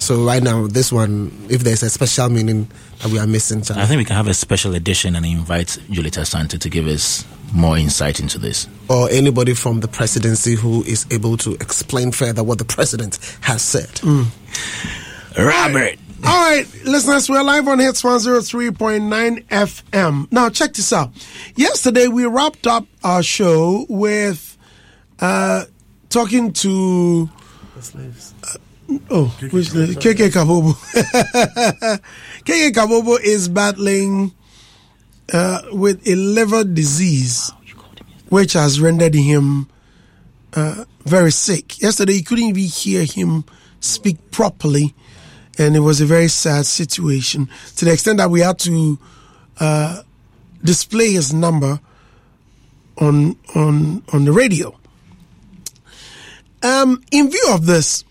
So right now, this one, if there's a special meaning that we are missing, I think we can have a special edition and invite Juliet Asante to give us more insight into this. or anybody from the presidency who is able to explain further what the president has said. Robert. All right, listeners, we're live on Hitz 103.9 FM. Now, check this out. Yesterday, we wrapped up our show with uh, talking to. Uh, oh, which KK Kabobo. KK Kabobo is battling uh, with a liver disease, which has rendered him uh, very sick. Yesterday, you couldn't even hear him speak properly, and it was a very sad situation to the extent that we had to uh, display his number on on on the radio. Um, in view of this,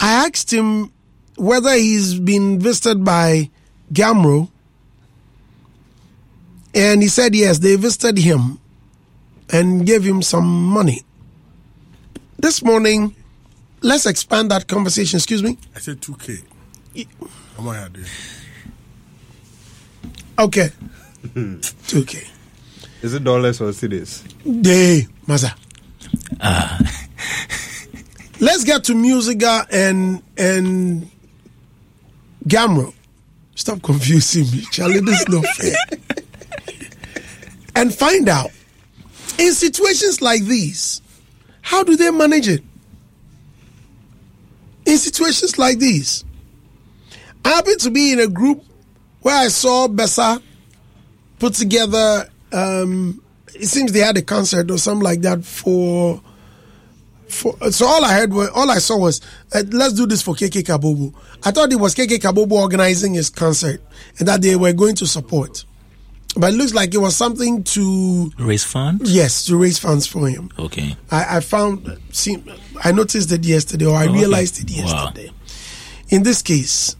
I asked him whether he's been visited by GHAMRO, and he said yes, they visited him and gave him some money. This morning, let's expand that conversation. Excuse me. I said 2K. How much I do? Okay. 2K. Is it dollars or cities? Day, Maza. Ah. Let's get to MUSIGA and and GHAMRO. Stop confusing me, Charlie. This is not fair. and find out in situations like these, how do they manage it? In situations like these, I happen to be in a group where I saw Bessa put together. Um, it seems they had a concert or something like that for. For, so all I heard, was, all I saw was, uh, let's do this for KK Kabobo. I thought it was KK Kabobo organizing his concert and that they were going to support. But it looks like it was something to Raise funds? yes to raise funds for him. Okay. I, I found, see, I noticed it yesterday, or I Oh, okay. realized it Wow. yesterday. In this case,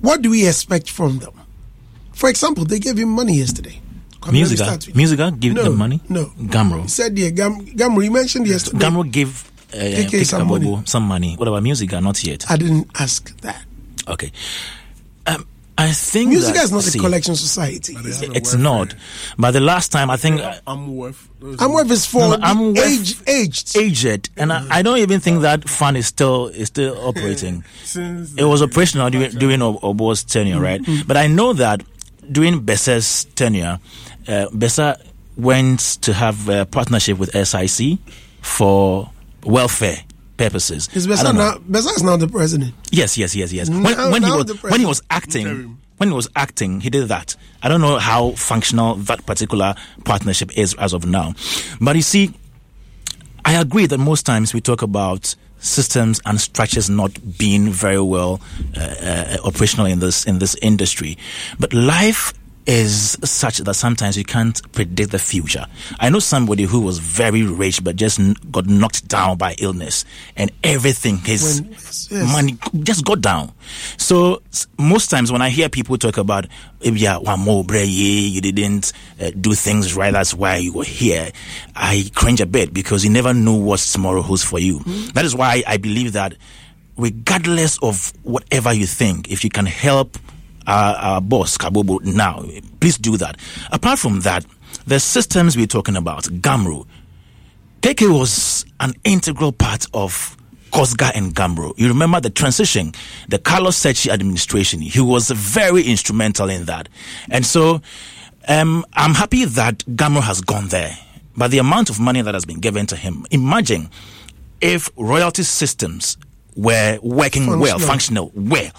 what do we expect from them? For example, they gave him money yesterday. Come, MUSIGA, MUSIGA give No, them money? No. GHAMRO. He said, yeah, Gam, GHAMRO, you mentioned yesterday. GHAMRO gave uh, KK KK some money. some money. What about MUSIGA? Not yet. I didn't ask that. Okay. Um, I think Music that, is not see, a collection society. It's not. But the last time, I think. I'm worth. I'm worth is for No, no, I'm age, aged. aged, and I, I don't even think that fund is still is still operating. Since It was operational during, during Ob- Obour's tenure, right? But I know that during Bessa's tenure, uh, Bessa went to have a partnership with SIC for welfare purposes. Is I Bessa now? Bessa is now the president. Yes, yes, yes, yes. When, Now- when he was when he was acting, when he was acting, he did that. I don't know how functional that particular partnership is as of now, but you see, I agree that most times we talk about systems and structures not being very well uh, uh, operational in this in this industry, but life is such that sometimes you can't predict the future. I know somebody who was very rich but just got knocked down by illness and everything his When- yes, money just got down. So most times when I hear people talk about, "Eh, yeah, one more bre, you didn't uh, do things right, that's why you were here, I cringe a bit because you never know what tomorrow holds for you. That is why I believe that regardless of whatever you think, if you can help our, our boss, Kabobo, now, please do that. Apart from that, the systems we're talking about, GHAMRO, KK was an integral part of COSGA and GHAMRO. You remember the transition, the Carlos Sakyi administration. He was very instrumental in that. And so um, I'm happy that GHAMRO has gone there. But the amount of money that has been given to him, imagine if royalty systems were working well, Functional. functional, well.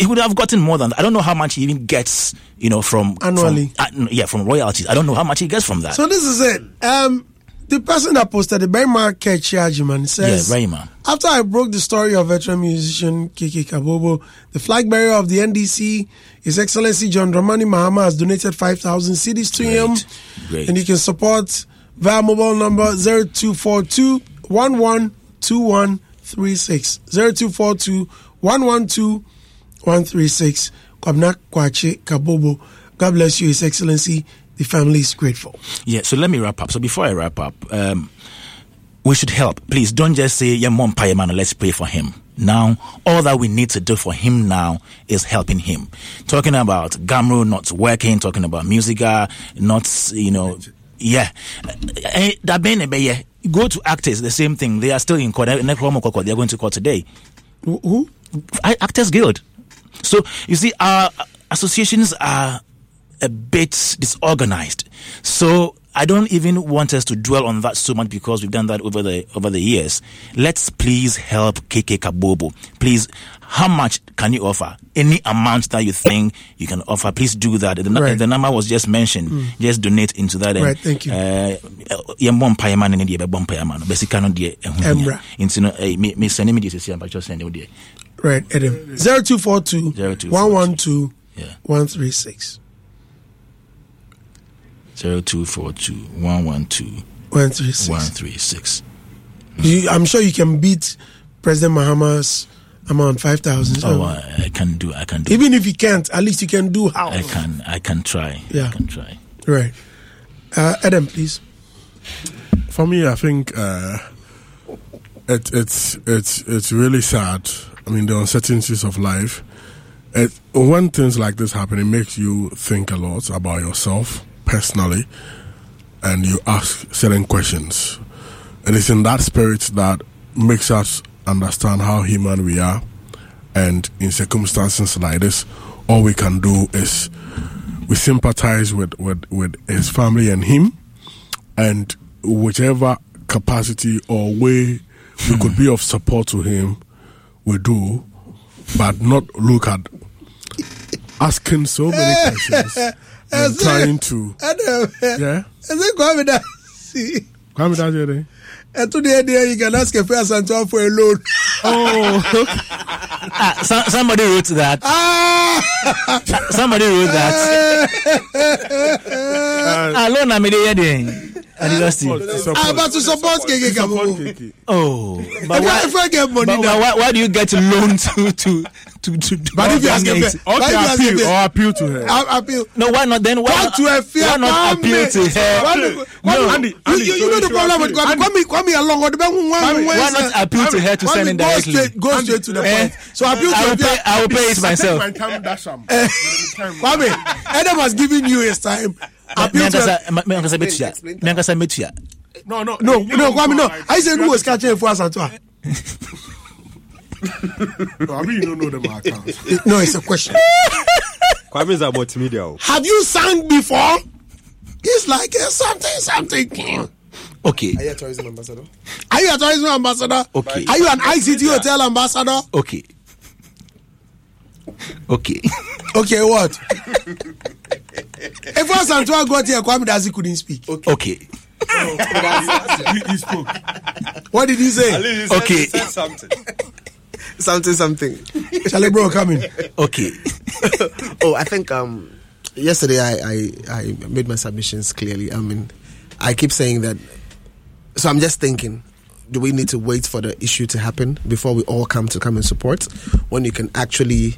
He would have gotten more than that. I don't know how much he even gets, you know, from Annually. From, uh, yeah, from royalties. I don't know how much he gets from that. So this is it. Um, the person that posted the Berma Kechiajiman says, Yeah, Rayman. After I broke the story of veteran musician KK Kabobo, the flag bearer of the NDC, His Excellency John Dramani Mahama, has donated 5,000 CDs to him. Great. And you can support via mobile number 0242 112136. 0242 112136. Kwabena Kwakye Kabobo. God bless you, His Excellency. The family is grateful. Yeah, so let me wrap up. So before I wrap up, um, we should help. Please don't just say, yeah, mom, man, let's pray for him. Now, all that we need to do for him now is helping him. Talking about GHAMRO not working, talking about MUSIGA not, you know, yeah. Eh, That been yeah. Go to actors, the same thing. They are still in court. They're going to court today. Who? Actors Guild. So you see, our associations are a bit disorganized. So I don't even want us to dwell on that so much because we've done that over the over the years. Let's please help KK Kabobo. Please, how much can you offer? Any amount that you think you can offer, please do that. The, Right. the number was just mentioned. Mm. Just donate into that. Right, thank you. Uh, yɛmbɔ no ne deɛ ɛbɛbɔ no bɛsika no deɛ ɛho hia. Ɛmmra. nti no me- mesɛne me deɛ sɛsi ampakyɛ sɛne wo deɛ Right, Adam. 0242 112 136. 0242 112 136. 136 You, I'm sure you can beat President Mahama's amount, 5,000. Oh, I, I can do. I can do. Even if you can't, at least you can do how. I can. I can try. Yeah. I can try. Right. Uh, Adam, please. For me, I think uh, it, it's it's it's really sad. I mean, the uncertainties of life. It, when things like this happen, it makes you think a lot about yourself personally, and you ask certain questions. And it's in that spirit that makes us understand how human we are. And in circumstances like this, all we can do is we sympathize with, with, with his family and him, and whichever capacity or way we could be of support to him, we do, but not look at asking so many questions and trying to. Adam. Yeah? Is it Kwame Dasi? Kwame Dasi, And today, dear, you can ask a person to for a loan. Oh, ah, so, somebody wrote that. Ah, somebody wrote that. Ah, loan na me dey hear there. I did not see. Ah, but to support KK Kabobo. Oh, but why, if I get money but now- why, why do you get loan to to to to? to But if you ask a organize- pe- but if you ask a pe- appeal to her. I appeal. No, why not? Then why Talk to a fair why not appeal to her? Kwame, No. Kwame, you, you, you know the problem with Kwame. Kwame, Kwame along with the one. Why not appeal to her to send it directly? straight, go straight to the Eh, point. So appeal to I a will pay. I will pay it myself. Eh, Kwame, Adam has given you his time. Appeal to a, Me ankasa metua. Me ankasa metua. No, no, no, no, Kwame, no. I said who was catching for us at all. No, I mean, you don't know them accounts. No, it's a question. Kwame is a multimedia. oh. Have you sang before? It's like uh, something, something. Okay. Are you a tourism ambassador? Are you a tourism ambassador? Okay. Are you an ICT hotel ambassador? Okay. Okay. Okay, what? if once Antoine got here, Kwame Dazi couldn't speak. Okay. he, he spoke. What did he say? Okay. something. something, something. Charlie Bro, come in. Okay. oh, I think um, yesterday I, I, I made my submissions clearly. I mean, I keep saying that. So I'm just thinking, do we need to wait for the issue to happen before we all come to come and support? When you can actually,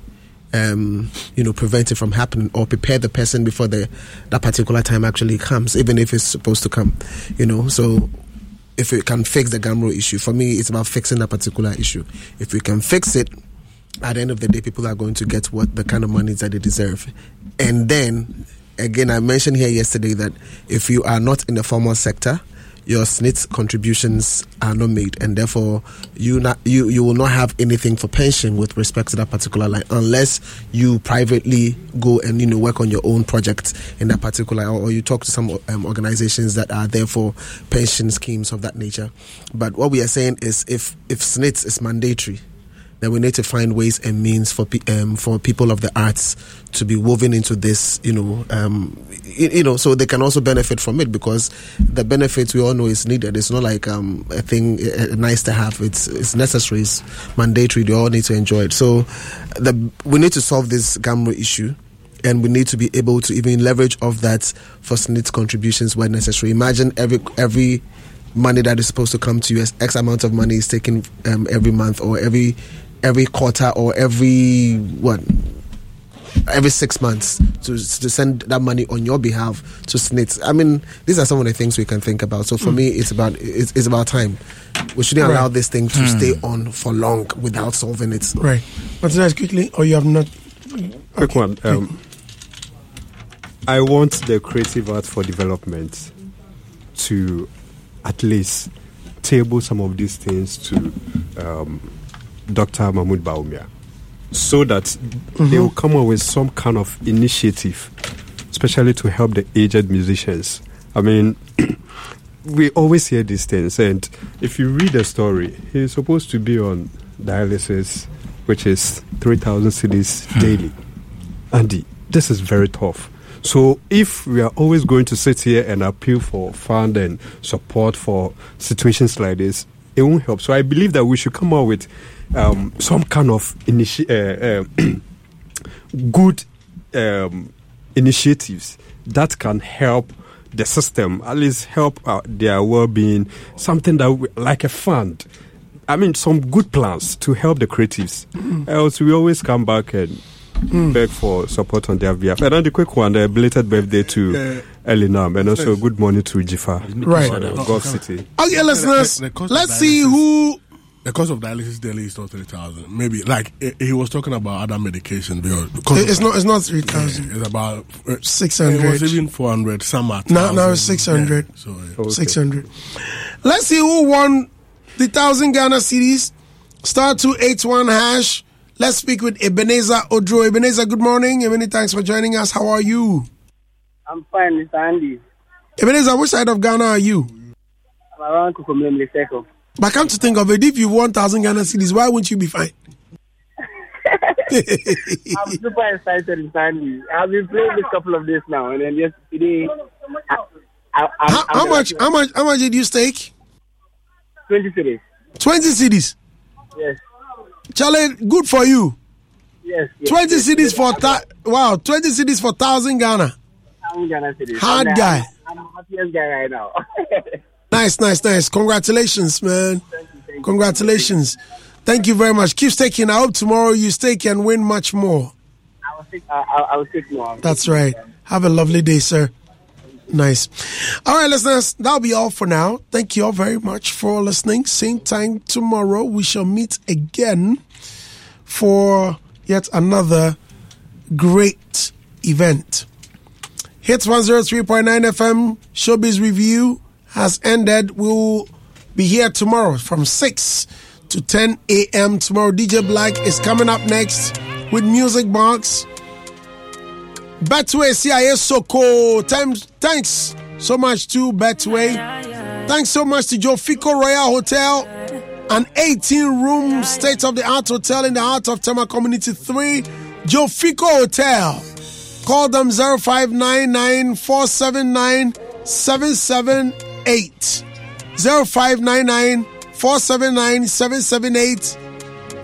um, you know, prevent it from happening or prepare the person before the that particular time actually comes, even if it's supposed to come. You know, so if we can fix the GHAMRO issue, for me, it's about fixing that particular issue. If we can fix it, at the end of the day, people are going to get what the kind of money that they deserve. And then, again, I mentioned here yesterday that if you are not in the formal sector, your SSNIT contributions are not made, and therefore you not you you will not have anything for pension with respect to that particular line unless you privately go and you know work on your own project in that particular, or, or you talk to some um, organizations that are there for pension schemes of that nature. But what we are saying is, if if SSNIT is mandatory, then we need to find ways and means for um, for people of the arts to be woven into this, you know, um, you, you know, so they can also benefit from it because the benefits we all know is needed. It's not like um, a thing uh, nice to have. It's it's necessary. It's mandatory. They all need to enjoy it. So, the we need to solve this GHAMRO issue. And we need to be able to even leverage off that for SSNIT contributions where necessary. Imagine every every money that is supposed to come to you as X amount of money is taken um, every month or every every quarter or every what every six months to to send that money on your behalf to SSNITs. I mean, these are some of the things we can think about. So for Mm. me, it's about it's, it's about time. We shouldn't allow this thing to Mm. stay on for long without solving it. Right. Martinez, quickly, or you have not. Quick one. Um, I want the creative art for development to at least table some of these things to um, Dr. Mahmoud Bawumia so that they will come up with some kind of initiative, especially to help the aged musicians. I mean, we always hear these things, and if you read the story, he's supposed to be on dialysis, which is 3,000 cedis hmm. daily. Andy, this is very tough. So if we are always going to sit here and appeal for fund and support for situations like this, it won't help. So I believe that we should come up with um, some kind of initi- uh, uh, good um, initiatives that can help the system, at least help uh, their well-being. Something that we, like a fund. I mean, some good plans to help the creatives. Else, we always come back and beg for support on their behalf. And then the quick one, the belated birthday to Uh, Elinam, and also good morning to Jifa. Right. uh, Gulf City. Okay, listeners, The- the cost of let's see who. The cost of dialysis daily is not three thousand. Maybe like he was talking about other medication because because It's not. It's not three thousand. it's about uh, Six It was even four hundred. Some are Now, now it's six hundred. Yeah, so, yeah. Six hundred. Let's see who won the thousand Ghana cedis. Star two eight one hash. Let's speak with Ebenezer Odro. Ebenezer, good morning. and Many thanks for joining us. How are you? I'm fine, Mr. Andy. Ebenezer, which side of Ghana are you? I'm around Kukumlemle Circle. But come to think of it, if you won thousand Ghana cedis, why wouldn't you be fine? I'm super excited, Mr. Andy. I've been playing this couple of days now, and then yesterday, I, I, I'm, How, how much? How much? How much did you stake? 20 cedis. Twenty cedis. Yes, Charlie, good for you. yes. yes Twenty yes, cedis yes. for ta- wow. Twenty cedis for thousand Ghana. I'm Ghana cedis. Hard I'm, guy. I'm, I'm the happiest guy right now. Nice, nice, nice. Congratulations, man. Congratulations. Thank you very much. Keep staking. I hope tomorrow you stake and win much more. I will take, I, I, I will take more. That's right. Have a lovely day, sir. Nice. All right, listeners, that'll be all for now. Thank you all very much for listening. Same time tomorrow, we shall meet again for yet another great event. Hitz 103.9 FM Showbiz Review has ended. We'll be here tomorrow from 6 to 10 a.m. Tomorrow, DJ Black is coming up next with Music Box. Betway CIA Soko. Thanks so much to Betway. Thanks so much to Joe Fico Royal Hotel, an 18 room state of the art hotel in the heart of Tema Community 3. Joe Fico Hotel. Call them 0599 479 778. 0599 479 778.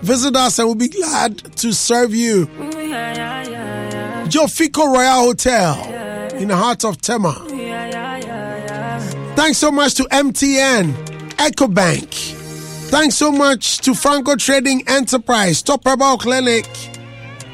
Visit us and we'll be glad to serve you. Joe Fico Royal Hotel in the heart of Tema. Thanks so much to MTN, EcoBank. Thanks so much to Franco Trading Enterprise, Top Herbal Clinic,